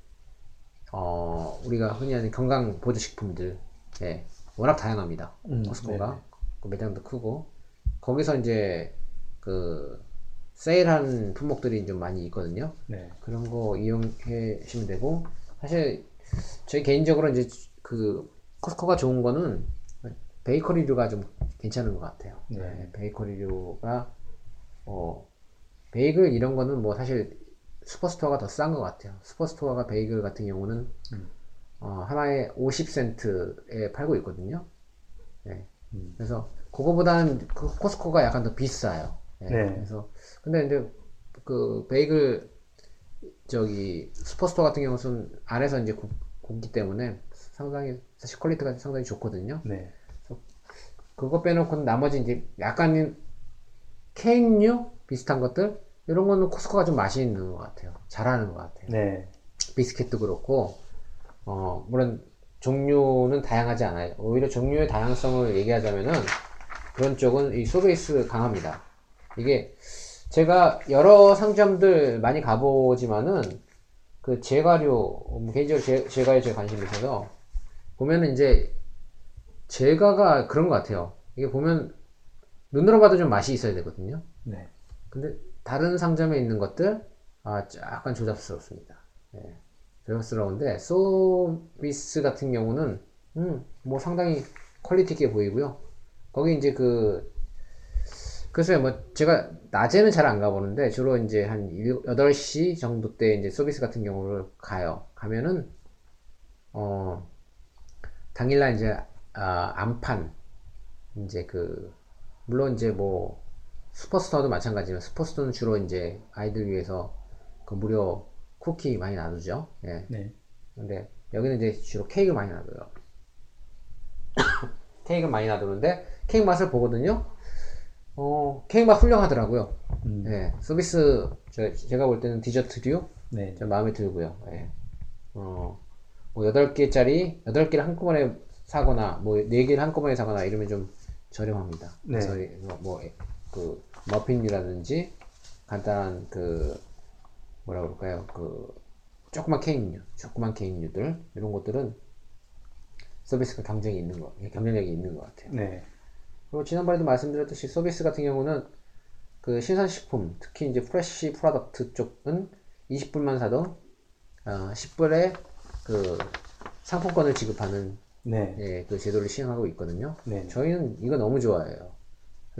어, 우리가 흔히 하는 건강 보조식품들, 예, 워낙 다양합니다. 음, 코스코가. 네네. 그 매장도 크고. 거기서 이제 그, 세일하는 품목들이 좀 많이 있거든요. 네. 그런 거 이용하시면 되고, 사실, 저희 개인적으로 이제 그, 코스코가 좋은 거는 베이커리류가 좀 괜찮은 것 같아요. 네. 네, 베이커리류가, 어, 베이글 이런 거는 뭐 사실 Superstore가 더 싼 것 같아요. Superstore가 베이글 같은 경우는 음. 어, 하나에 50센트에 팔고 있거든요. 네. 음. 그래서 그거보다는 그 Costco가 약간 더 비싸요. 네. 네. 그래서 근데 이제 그 베이글 저기 Superstore 같은 경우는 안에서 이제 굽, 굽기 때문에 상당히 사실 quality가 상당히 좋거든요. 네. 그거 빼놓고는 나머지 이제 약간 케이크류 비슷한 것들 이런 거는 Costco가 좀 맛이 있는 것 같아요. 잘하는 것 같아요. 네. 비스킷도 그렇고 어 물론 종류는 다양하지 않아요. 오히려 종류의 다양성을 얘기하자면은 그런 쪽은 이 Sobeys 강합니다. 이게 제가 여러 상점들 많이 가보지만은 그 제과류 뭐 개인적으로 제, 제과에 제 관심이 있어서 보면은 이제 제과가 그런 것 같아요. 이게 보면 눈으로 봐도 좀 맛이 있어야 되거든요. 네. 근데 다른 상점에 있는 것들 아 약간 조잡스럽습니다. 예. 조잡스러운데 Sobeys 같은 경우는 음, 뭐 상당히 quality 있게 보이고요. 거기 이제 그 글쎄요, 뭐 제가 낮에는 잘 안 가보는데 주로 이제 한 8시 정도 때 이제 서비스 같은 경우를 가요. 가면은 어 당일날 이제 아, 안판 이제 그 물론 이제 뭐 슈퍼스토어도 마찬가지지만 슈퍼스토어는 주로 이제 아이들 위해서 그 무료 쿠키 많이 나누죠. 예. 네. 근데 여기는 이제 주로 케이크 많이 놔둬요. (coughs) 케이크 많이 놔두는데 케이크 맛을 보거든요. 어, 케이크 맛 훌륭하더라고요. 음. 예, 서비스 저, 제가 볼 때는 디저트류 네. 좀 마음에 들고요. 예. 어, 뭐 8개짜리 8개를 한꺼번에 사거나 뭐 4개를 한꺼번에 사거나 이러면 좀 저렴합니다. 네. 그래서 뭐, 뭐, 그 머핀이라든지 간단한 그 뭐라 그럴까요? 그 조그만 케이크류, 조그만 케이크류들 이런 것들은 Sobeys가 경쟁이 있는 거, 경쟁력이 있는 것 같아요. 네. 그리고 지난번에도 말씀드렸듯이 Sobeys 같은 경우는 그 신선식품, 특히 이제 fresh product 쪽은 20불만 사도 어, 10불에 그 상품권을 지급하는 네. 예, 그 제도를 시행하고 있거든요. 네. 저희는 이거 너무 좋아해요.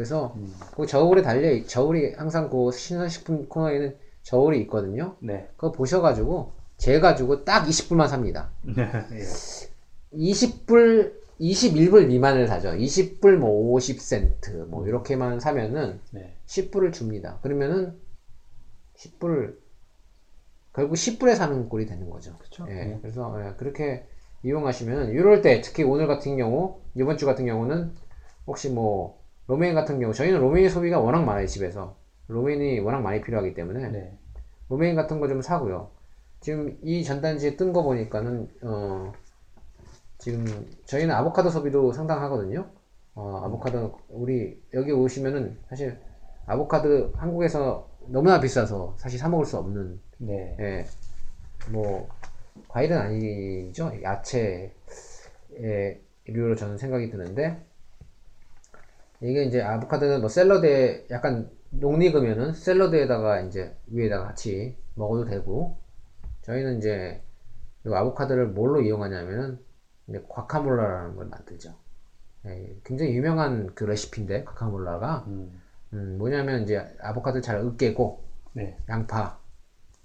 그래서 그 저울에 달려 저울이 항상 그 신선식품 코너에는 저울이 있거든요. 네. 그거 보셔가지고 재 가지고 딱 20불만 삽니다. (laughs) 예. 20불, 21불 미만을 사죠. 20불 뭐 50센트 뭐 이렇게만 사면은 네. 10불을 줍니다. 그러면은 10불 결국 10불에 사는 꼴이 되는 거죠. 그쵸. 예, 네. 그래서 예, 그렇게 이용하시면 이럴 때 특히 오늘 같은 경우 이번 주 같은 경우는 혹시 뭐 로메인 같은 경우 저희는 로메인 소비가 워낙 많아요 집에서 로메인이 워낙 많이 필요하기 때문에 네. 로메인 같은 거 좀 사고요. 지금 이 전단지에 뜬 거 보니까는 어 지금 저희는 아보카도 소비도 상당하거든요. 어 아보카도 우리 여기 오시면은 사실 아보카도 한국에서 너무나 비싸서 사실 사 먹을 수 없는 네. 예, 뭐 과일은 아니죠. 야채의 류로 저는 생각이 드는데 이게 이제 아보카도는 뭐 샐러드에 약간 녹익으면은 샐러드에다가 이제 위에다가 같이 먹어도 되고 저희는 이제 이 아보카도를 뭘로 이용하냐면은 이제 과카몰라라는 걸 만들죠. 예, 굉장히 유명한 그 레시피인데 과카몰라가 음. 음, 뭐냐면 이제 아보카도를 잘 으깨고 네. 양파,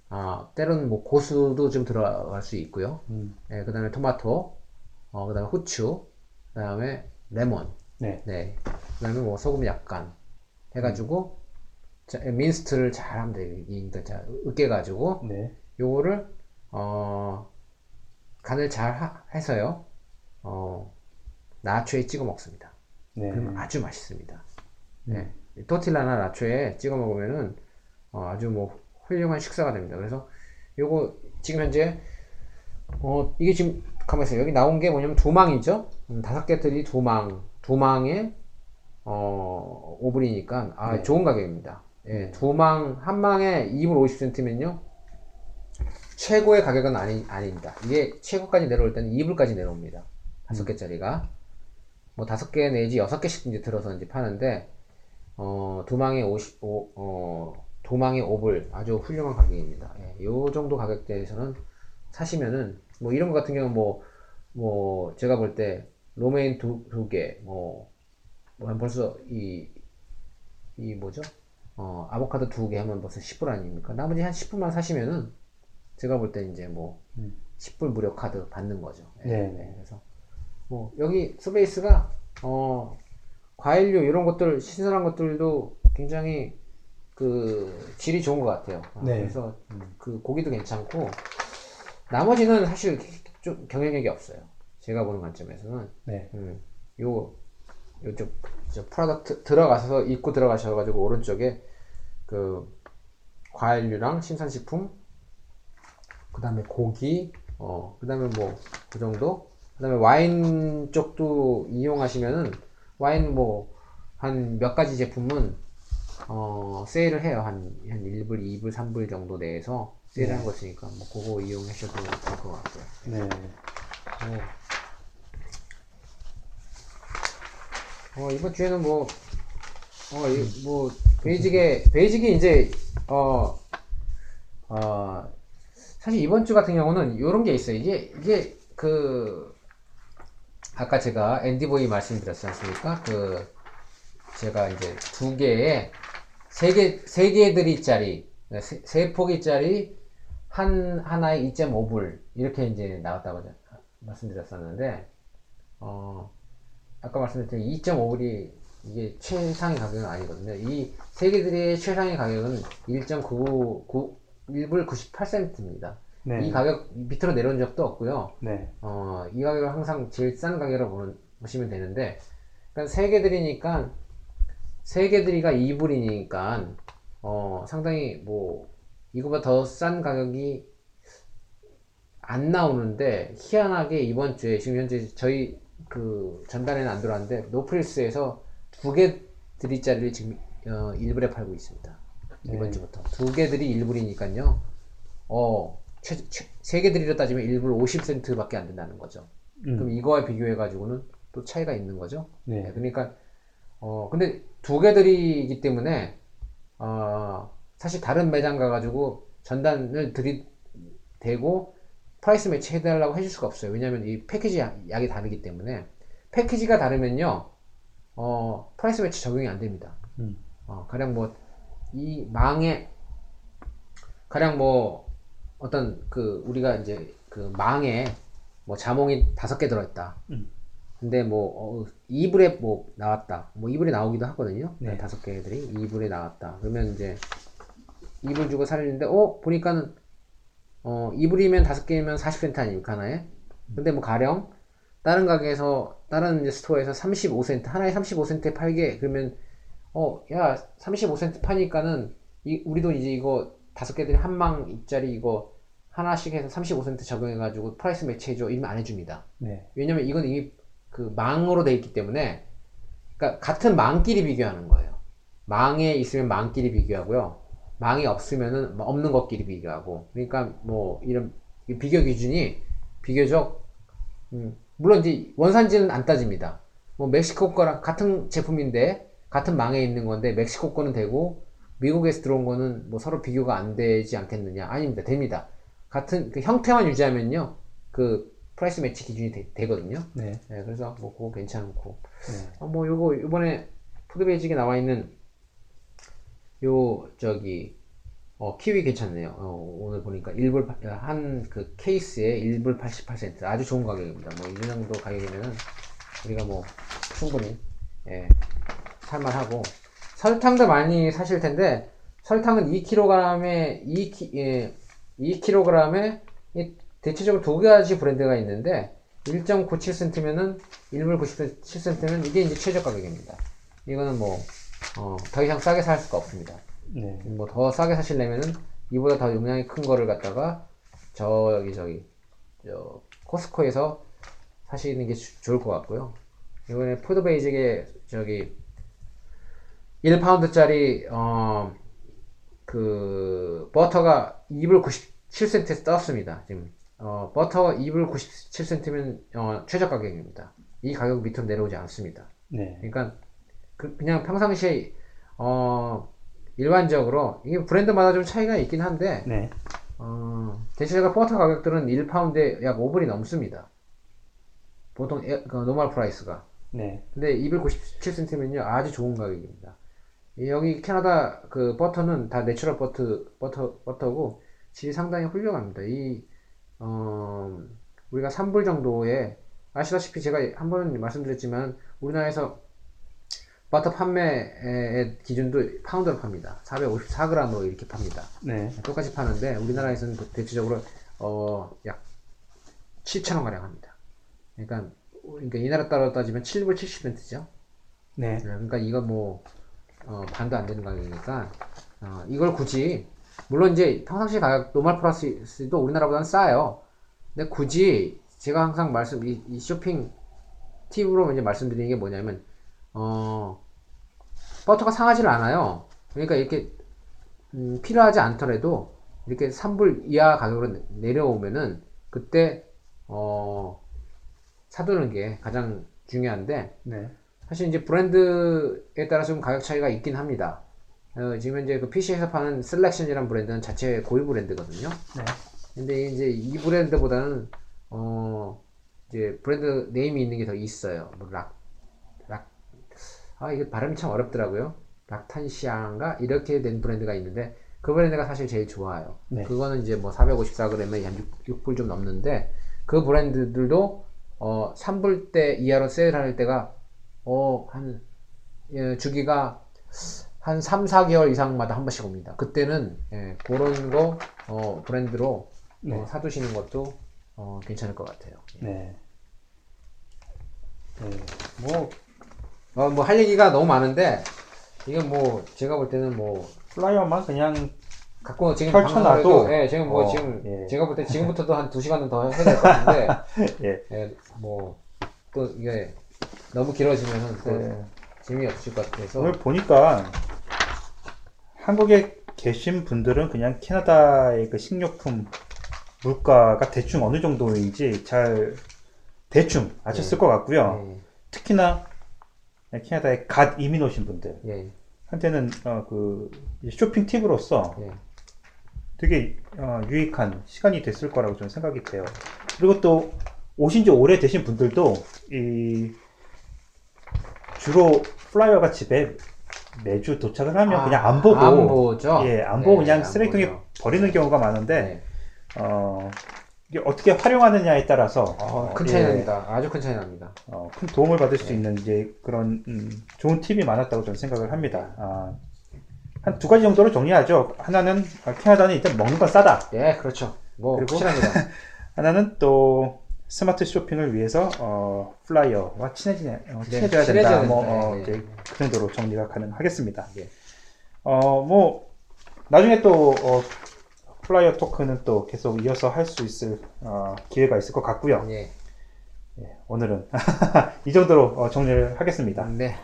아, 때로는 뭐 고수도 좀 들어갈 수 있고요. 음. 예, 그 다음에 토마토, 어, 그 다음에 후추, 그 다음에 레몬, 네. 네, 그 다음에 뭐 소금 약간 해가지고 자, 민스트를 잘 하면 돼요. 이- 으깨가지고 네. 요거를 어, 간을 잘 하- 해서요. 어, 나초에 찍어 먹습니다. 네. 그러면 아주 맛있습니다. 네. 토틸라나 나초에 찍어 먹으면은 어, 아주 뭐 훌륭한 식사가 됩니다. 그래서 요거 지금 현재 어 이게 지금 가만 있어요. 여기 나온 게 뭐냐면 두 망이죠. 음, 다섯 개들이 두 망, 두 망에 어 5불이니까 아 네. 좋은 가격입니다. 예, 두 망, 한 망에 2불 50센트면요. 최고의 가격은 아니, 아닙니다. 이게 최고까지 내려올 때는 2불까지 내려옵니다. 다섯 개짜리가. 뭐 다섯 개 내지 여섯 개씩 이제 들어서 이제 파는데, 어, 두 망에 50, 오, 어, 두 망에 5불. 아주 훌륭한 가격입니다. 예, 요 정도 가격대에서는 사시면은, 뭐 이런 거 같은 경우는 뭐, 뭐, 제가 볼 때, romaine 두, 두 개, 뭐, 뭐, 한 벌써 이, 이 뭐죠? 어, 아보카도 두 개 하면 벌써 10불 아닙니까? 나머지 한 10불만 사시면은, 제가 볼 때 이제 뭐, 10불 무료 카드 받는 거죠. 예, 네. 네, 그래서, 뭐, 여기 Sobeys가, 어, 과일류, 이런 것들, 신선한 것들도 굉장히 그, 질이 좋은 것 같아요. 어, 네. 그래서 그 고기도 괜찮고, 나머지는 사실 좀 경쟁력이 없어요. 제가 보는 관점에서는. 네. 음, 요, 요쪽, 저 product 들어가서, 입구 들어가셔가지고, 오른쪽에 그, 과일류랑 신선식품, 그 다음에 고기, 어, 그 다음에 뭐, 그 정도? 그 다음에 와인 쪽도 이용하시면은, 와인 뭐, 한 몇 가지 제품은, 어, 세일을 해요. 한, 한 1불, 2불, 3불 정도 내에서 세일을 한 것이니까, 뭐, 그거 이용하셔도 될 것 같고요. 네. 어, 이번 주에는 뭐, 어, 이, 뭐, 베이직에, 베이직이 이제, 어, 어, 사실 이번 주 같은 경우는 이런 게 있어요. 이게 이게 그 아까 제가 앤디보이 말씀드렸지 않습니까? 그 제가 이제 두 개의 세개 세 개들이짜리 세, 세 포기짜리 한 하나에 2.5불 이렇게 이제 나왔다고 저- 말씀드렸었는데 어 아까 말씀드렸던 2.5불이 이게 최상의 가격은 아니거든요. 이 세 개들의 최상의 가격은 1.99 1불 98센트입니다. 네. 이 가격 밑으로 내려온 적도 없고요. 네. 어, 이 가격을 항상 제일 싼 가격으로 보는, 보시면 되는데, 그러니까 세 개들이니까, 세 개들이가 2불이니까, 어, 상당히 뭐, 이거보다 더 싼 가격이 안 나오는데, 희한하게 이번 주에, 지금 현재 저희 그 전단에는 안 들어왔는데, 노프리스에서 두 개들이짜리를 지금, 어, 1불에 팔고 있습니다. 이번 주부터. 두 개들이 1불이니까요, 어, 최, 최, 세 개들이로 따지면 1불 50센트 밖에 안 된다는 거죠. 음. 그럼 이거와 비교해 가지고는 또 차이가 있는 거죠. 네. 네, 그러니까, 어, 근데 두 개들이기 때문에, 어, 사실 다른 매장 가가지고 전단을 들이대고 price match 해달라고 해줄 수가 없어요. 왜냐면 이 패키지 양- 양이 다르기 때문에. 패키지가 다르면요, 어, price match 적용이 안 됩니다. 음. 어, 가령 뭐, 이 망에, 가령 뭐, 어떤 그, 우리가 이제 그 망에 뭐 자몽이 다섯 개 들어있다. 음. 근데 뭐, 어, 2불에 뭐 나왔다. 뭐 2불에 나오기도 하거든요. 네. 다섯 개들이 2불에 나왔다. 그러면 이제 2불 주고 사려는데, 어, 보니까는, 어, 2불이면 다섯 개면 40센트 아닙니까, 하나에? 근데 뭐 가령, 다른 가게에서, 다른 store에서 35센트, 하나에 35센트에 팔게, 그러면 어, 야, 35센트 파니까는, 이, 우리도 이제 이거 다섯 개들이 한 망짜리 이거 하나씩 해서 35센트 적용해가지고 price match해줘. 이러면 안 해줍니다. 네. 왜냐면 이건 이미 그 망으로 돼 있기 때문에, 그러니까 같은 망끼리 비교하는 거예요. 망에 있으면 망끼리 비교하고요. 망이 없으면은 뭐 없는 것끼리 비교하고. 그러니까 뭐 이런 이 비교 기준이 비교적, 음, 물론 이제 원산지는 안 따집니다. 뭐 멕시코 거랑 같은 제품인데 같은 망에 있는 건데 멕시코 거는 되고 미국에서 들어온 거는 뭐 서로 비교가 안 되지 않겠느냐? 아닙니다. 됩니다. 같은 그 형태만 유지하면요. 그 price match 기준이 되, 거든요 네. 그래서 뭐 그거 괜찮고. 네. 어, 뭐 요거 이번에 Food Basics에 나와 있는 요 저기 어, 키위 괜찮네요. 어, 오늘 보니까 1불 한 그 케이스에 1불 88센트 아주 좋은 가격입니다. 뭐 이 정도 가격이면은 우리가 뭐 충분히 예, 살만하고 설탕도 많이 사실 텐데 설탕은 2kg에 2 예, 2kg에 대체적으로 두 가지 브랜드가 있는데 1.97센트면은 1불 97센트면 이게 이제 최저 가격입니다. 이거는 뭐, 어, 더 이상 싸게 살 수가 없습니다. 네. 뭐 더 싸게 사시려면은 이보다 더 용량이 큰 거를 갖다가 저기 저기 저 코스코에서 사시는 게 주- 좋을 것 같고요. 이번에 푸드베이직에 저기 1파운드짜리 어 그 버터가 2불 97센트에서 떴습니다. 지금 어 버터 2불 97센트면 어 최저 가격입니다. 이 가격 밑으로 내려오지 않습니다. 네. 그러니까 그, 냥 평상시에 어 일반적으로 이게 브랜드마다 좀 차이가 있긴 한데 네. 어 대체적으로 버터 가격들은 1파운드에 약 5불이 넘습니다. 보통 에, 그 normal price가 네. 근데 297센트면요 아주 좋은 가격입니다. 이 여기 캐나다 그 버터는 다 natural 버터 버터 버터고 질이 상당히 훌륭합니다. 이 어, 우리가 3불 정도에 아시다시피 제가 한번 말씀드렸지만 우리나라에서 버터 판매의 기준도 파운드로 팝니다. 454g으로 이렇게 팝니다. 네. 똑같이 파는데 우리나라에서는 대체적으로 어, 약 7,000원 가량 합니다. 그러니까 그러니까 이 나라 따라 따지면 7불 70센트죠. 네. 그러니까 이거 뭐 어, 반도 안 되는 가격이니까 어, 이걸 굳이 물론 이제 평상시 가격 normal price도 우리나라보다는 싸요. 근데 굳이 제가 항상 말씀 이, 이 쇼핑 팁으로 이제 말씀드리는 게 뭐냐면 어 버터가 상하지를 않아요. 그러니까 이렇게 음, 필요하지 않더라도 이렇게 3불 이하 가격으로 내- 내려오면은 그때 어 사두는 게 가장 중요한데 네. 사실 이제 브랜드에 따라 좀 가격 차이가 있긴 합니다. 어, 지금 현재 그 PC에서 파는 Selection이라는 브랜드는 자체 고유 브랜드거든요. 네. 근데 이제 이 브랜드보다는 어 이제 brand name이 있는 게 더 있어요. 뭐 락, 락, 아 이게 발음이 참 어렵더라고요. Lactantia인가 이렇게 된 브랜드가 있는데 그 브랜드가 사실 제일 좋아요. 네. 그거는 이제 뭐 454g에 한 6, 불 좀 넘는데 그 브랜드들도 어 3불 대 이하로 세일할 때가 어한 예, 주기가 한 3, 4개월 이상마다 한 번씩 옵니다. 그때는 예, 그런 거 어, 브랜드로 네. 어, 사두시는 것도 어, 괜찮을 것 같아요. 네. 네. 뭐 어, 뭐 할 얘기가 너무 많은데 이건 뭐 제가 볼 때는 뭐 flyer만 그냥 갖고 지금 펼쳐놔도, 예, 지금 뭐 어, 지금 예. 제가 볼 때 지금부터도 한 두 시간은 더 해야 될 것 같은데 (laughs) 예. 예, 뭐또 이게 너무 길어지면 또 네. 재미없을 것 같아서 오늘 보니까 한국에 계신 분들은 그냥 캐나다의 그 식료품 물가가 대충 어느 정도인지 잘 대충 아셨을 것 같고요. 예, 특히나 캐나다에 갓 이민 오신 분들 예, 한테는 어, 그 쇼핑 팁으로서 예. 되게 어, 유익한 시간이 됐을 거라고 저는 생각이 돼요. 그리고 또 오신 지 오래 되신 분들도 이 주로 flyer가 집에 매주 도착을 하면 아, 그냥 안 보고 안 보죠. 예, 안 보고 네, 그냥 안 쓰레기통에. 버리는 경우가 많은데 네. 어, 이게 어떻게 활용하느냐에 따라서 어, 어, 큰 차이 예, 납니다. 아주 큰 차이 납니다. 어, 큰 도움을 받을 수 네. 있는 이제 그런 음, 좋은 팁이 많았다고 저는 생각을 합니다. 아, 한 두 가지 정도로 정리하죠. 하나는 아, 캐나다는 일단 먹는 건 싸다. 예, 그렇죠. 뭐 그리고- 확실합니다. (laughs) 하나는 또 스마트 쇼핑을 위해서 어, flyer와 친해지냐, 어, 네, 친해져야 된다. 뭐 된다. 어, 네, 이제 네. 그 정도로 정리가 가능하겠습니다. 네. 어, 뭐 나중에 또 어, flyer 토크는 또 계속 이어서 할 수 있을 어, 기회가 있을 것 같고요. 예. 예, 오늘은 (laughs) 이 정도로 어, 정리를 하겠습니다. 네.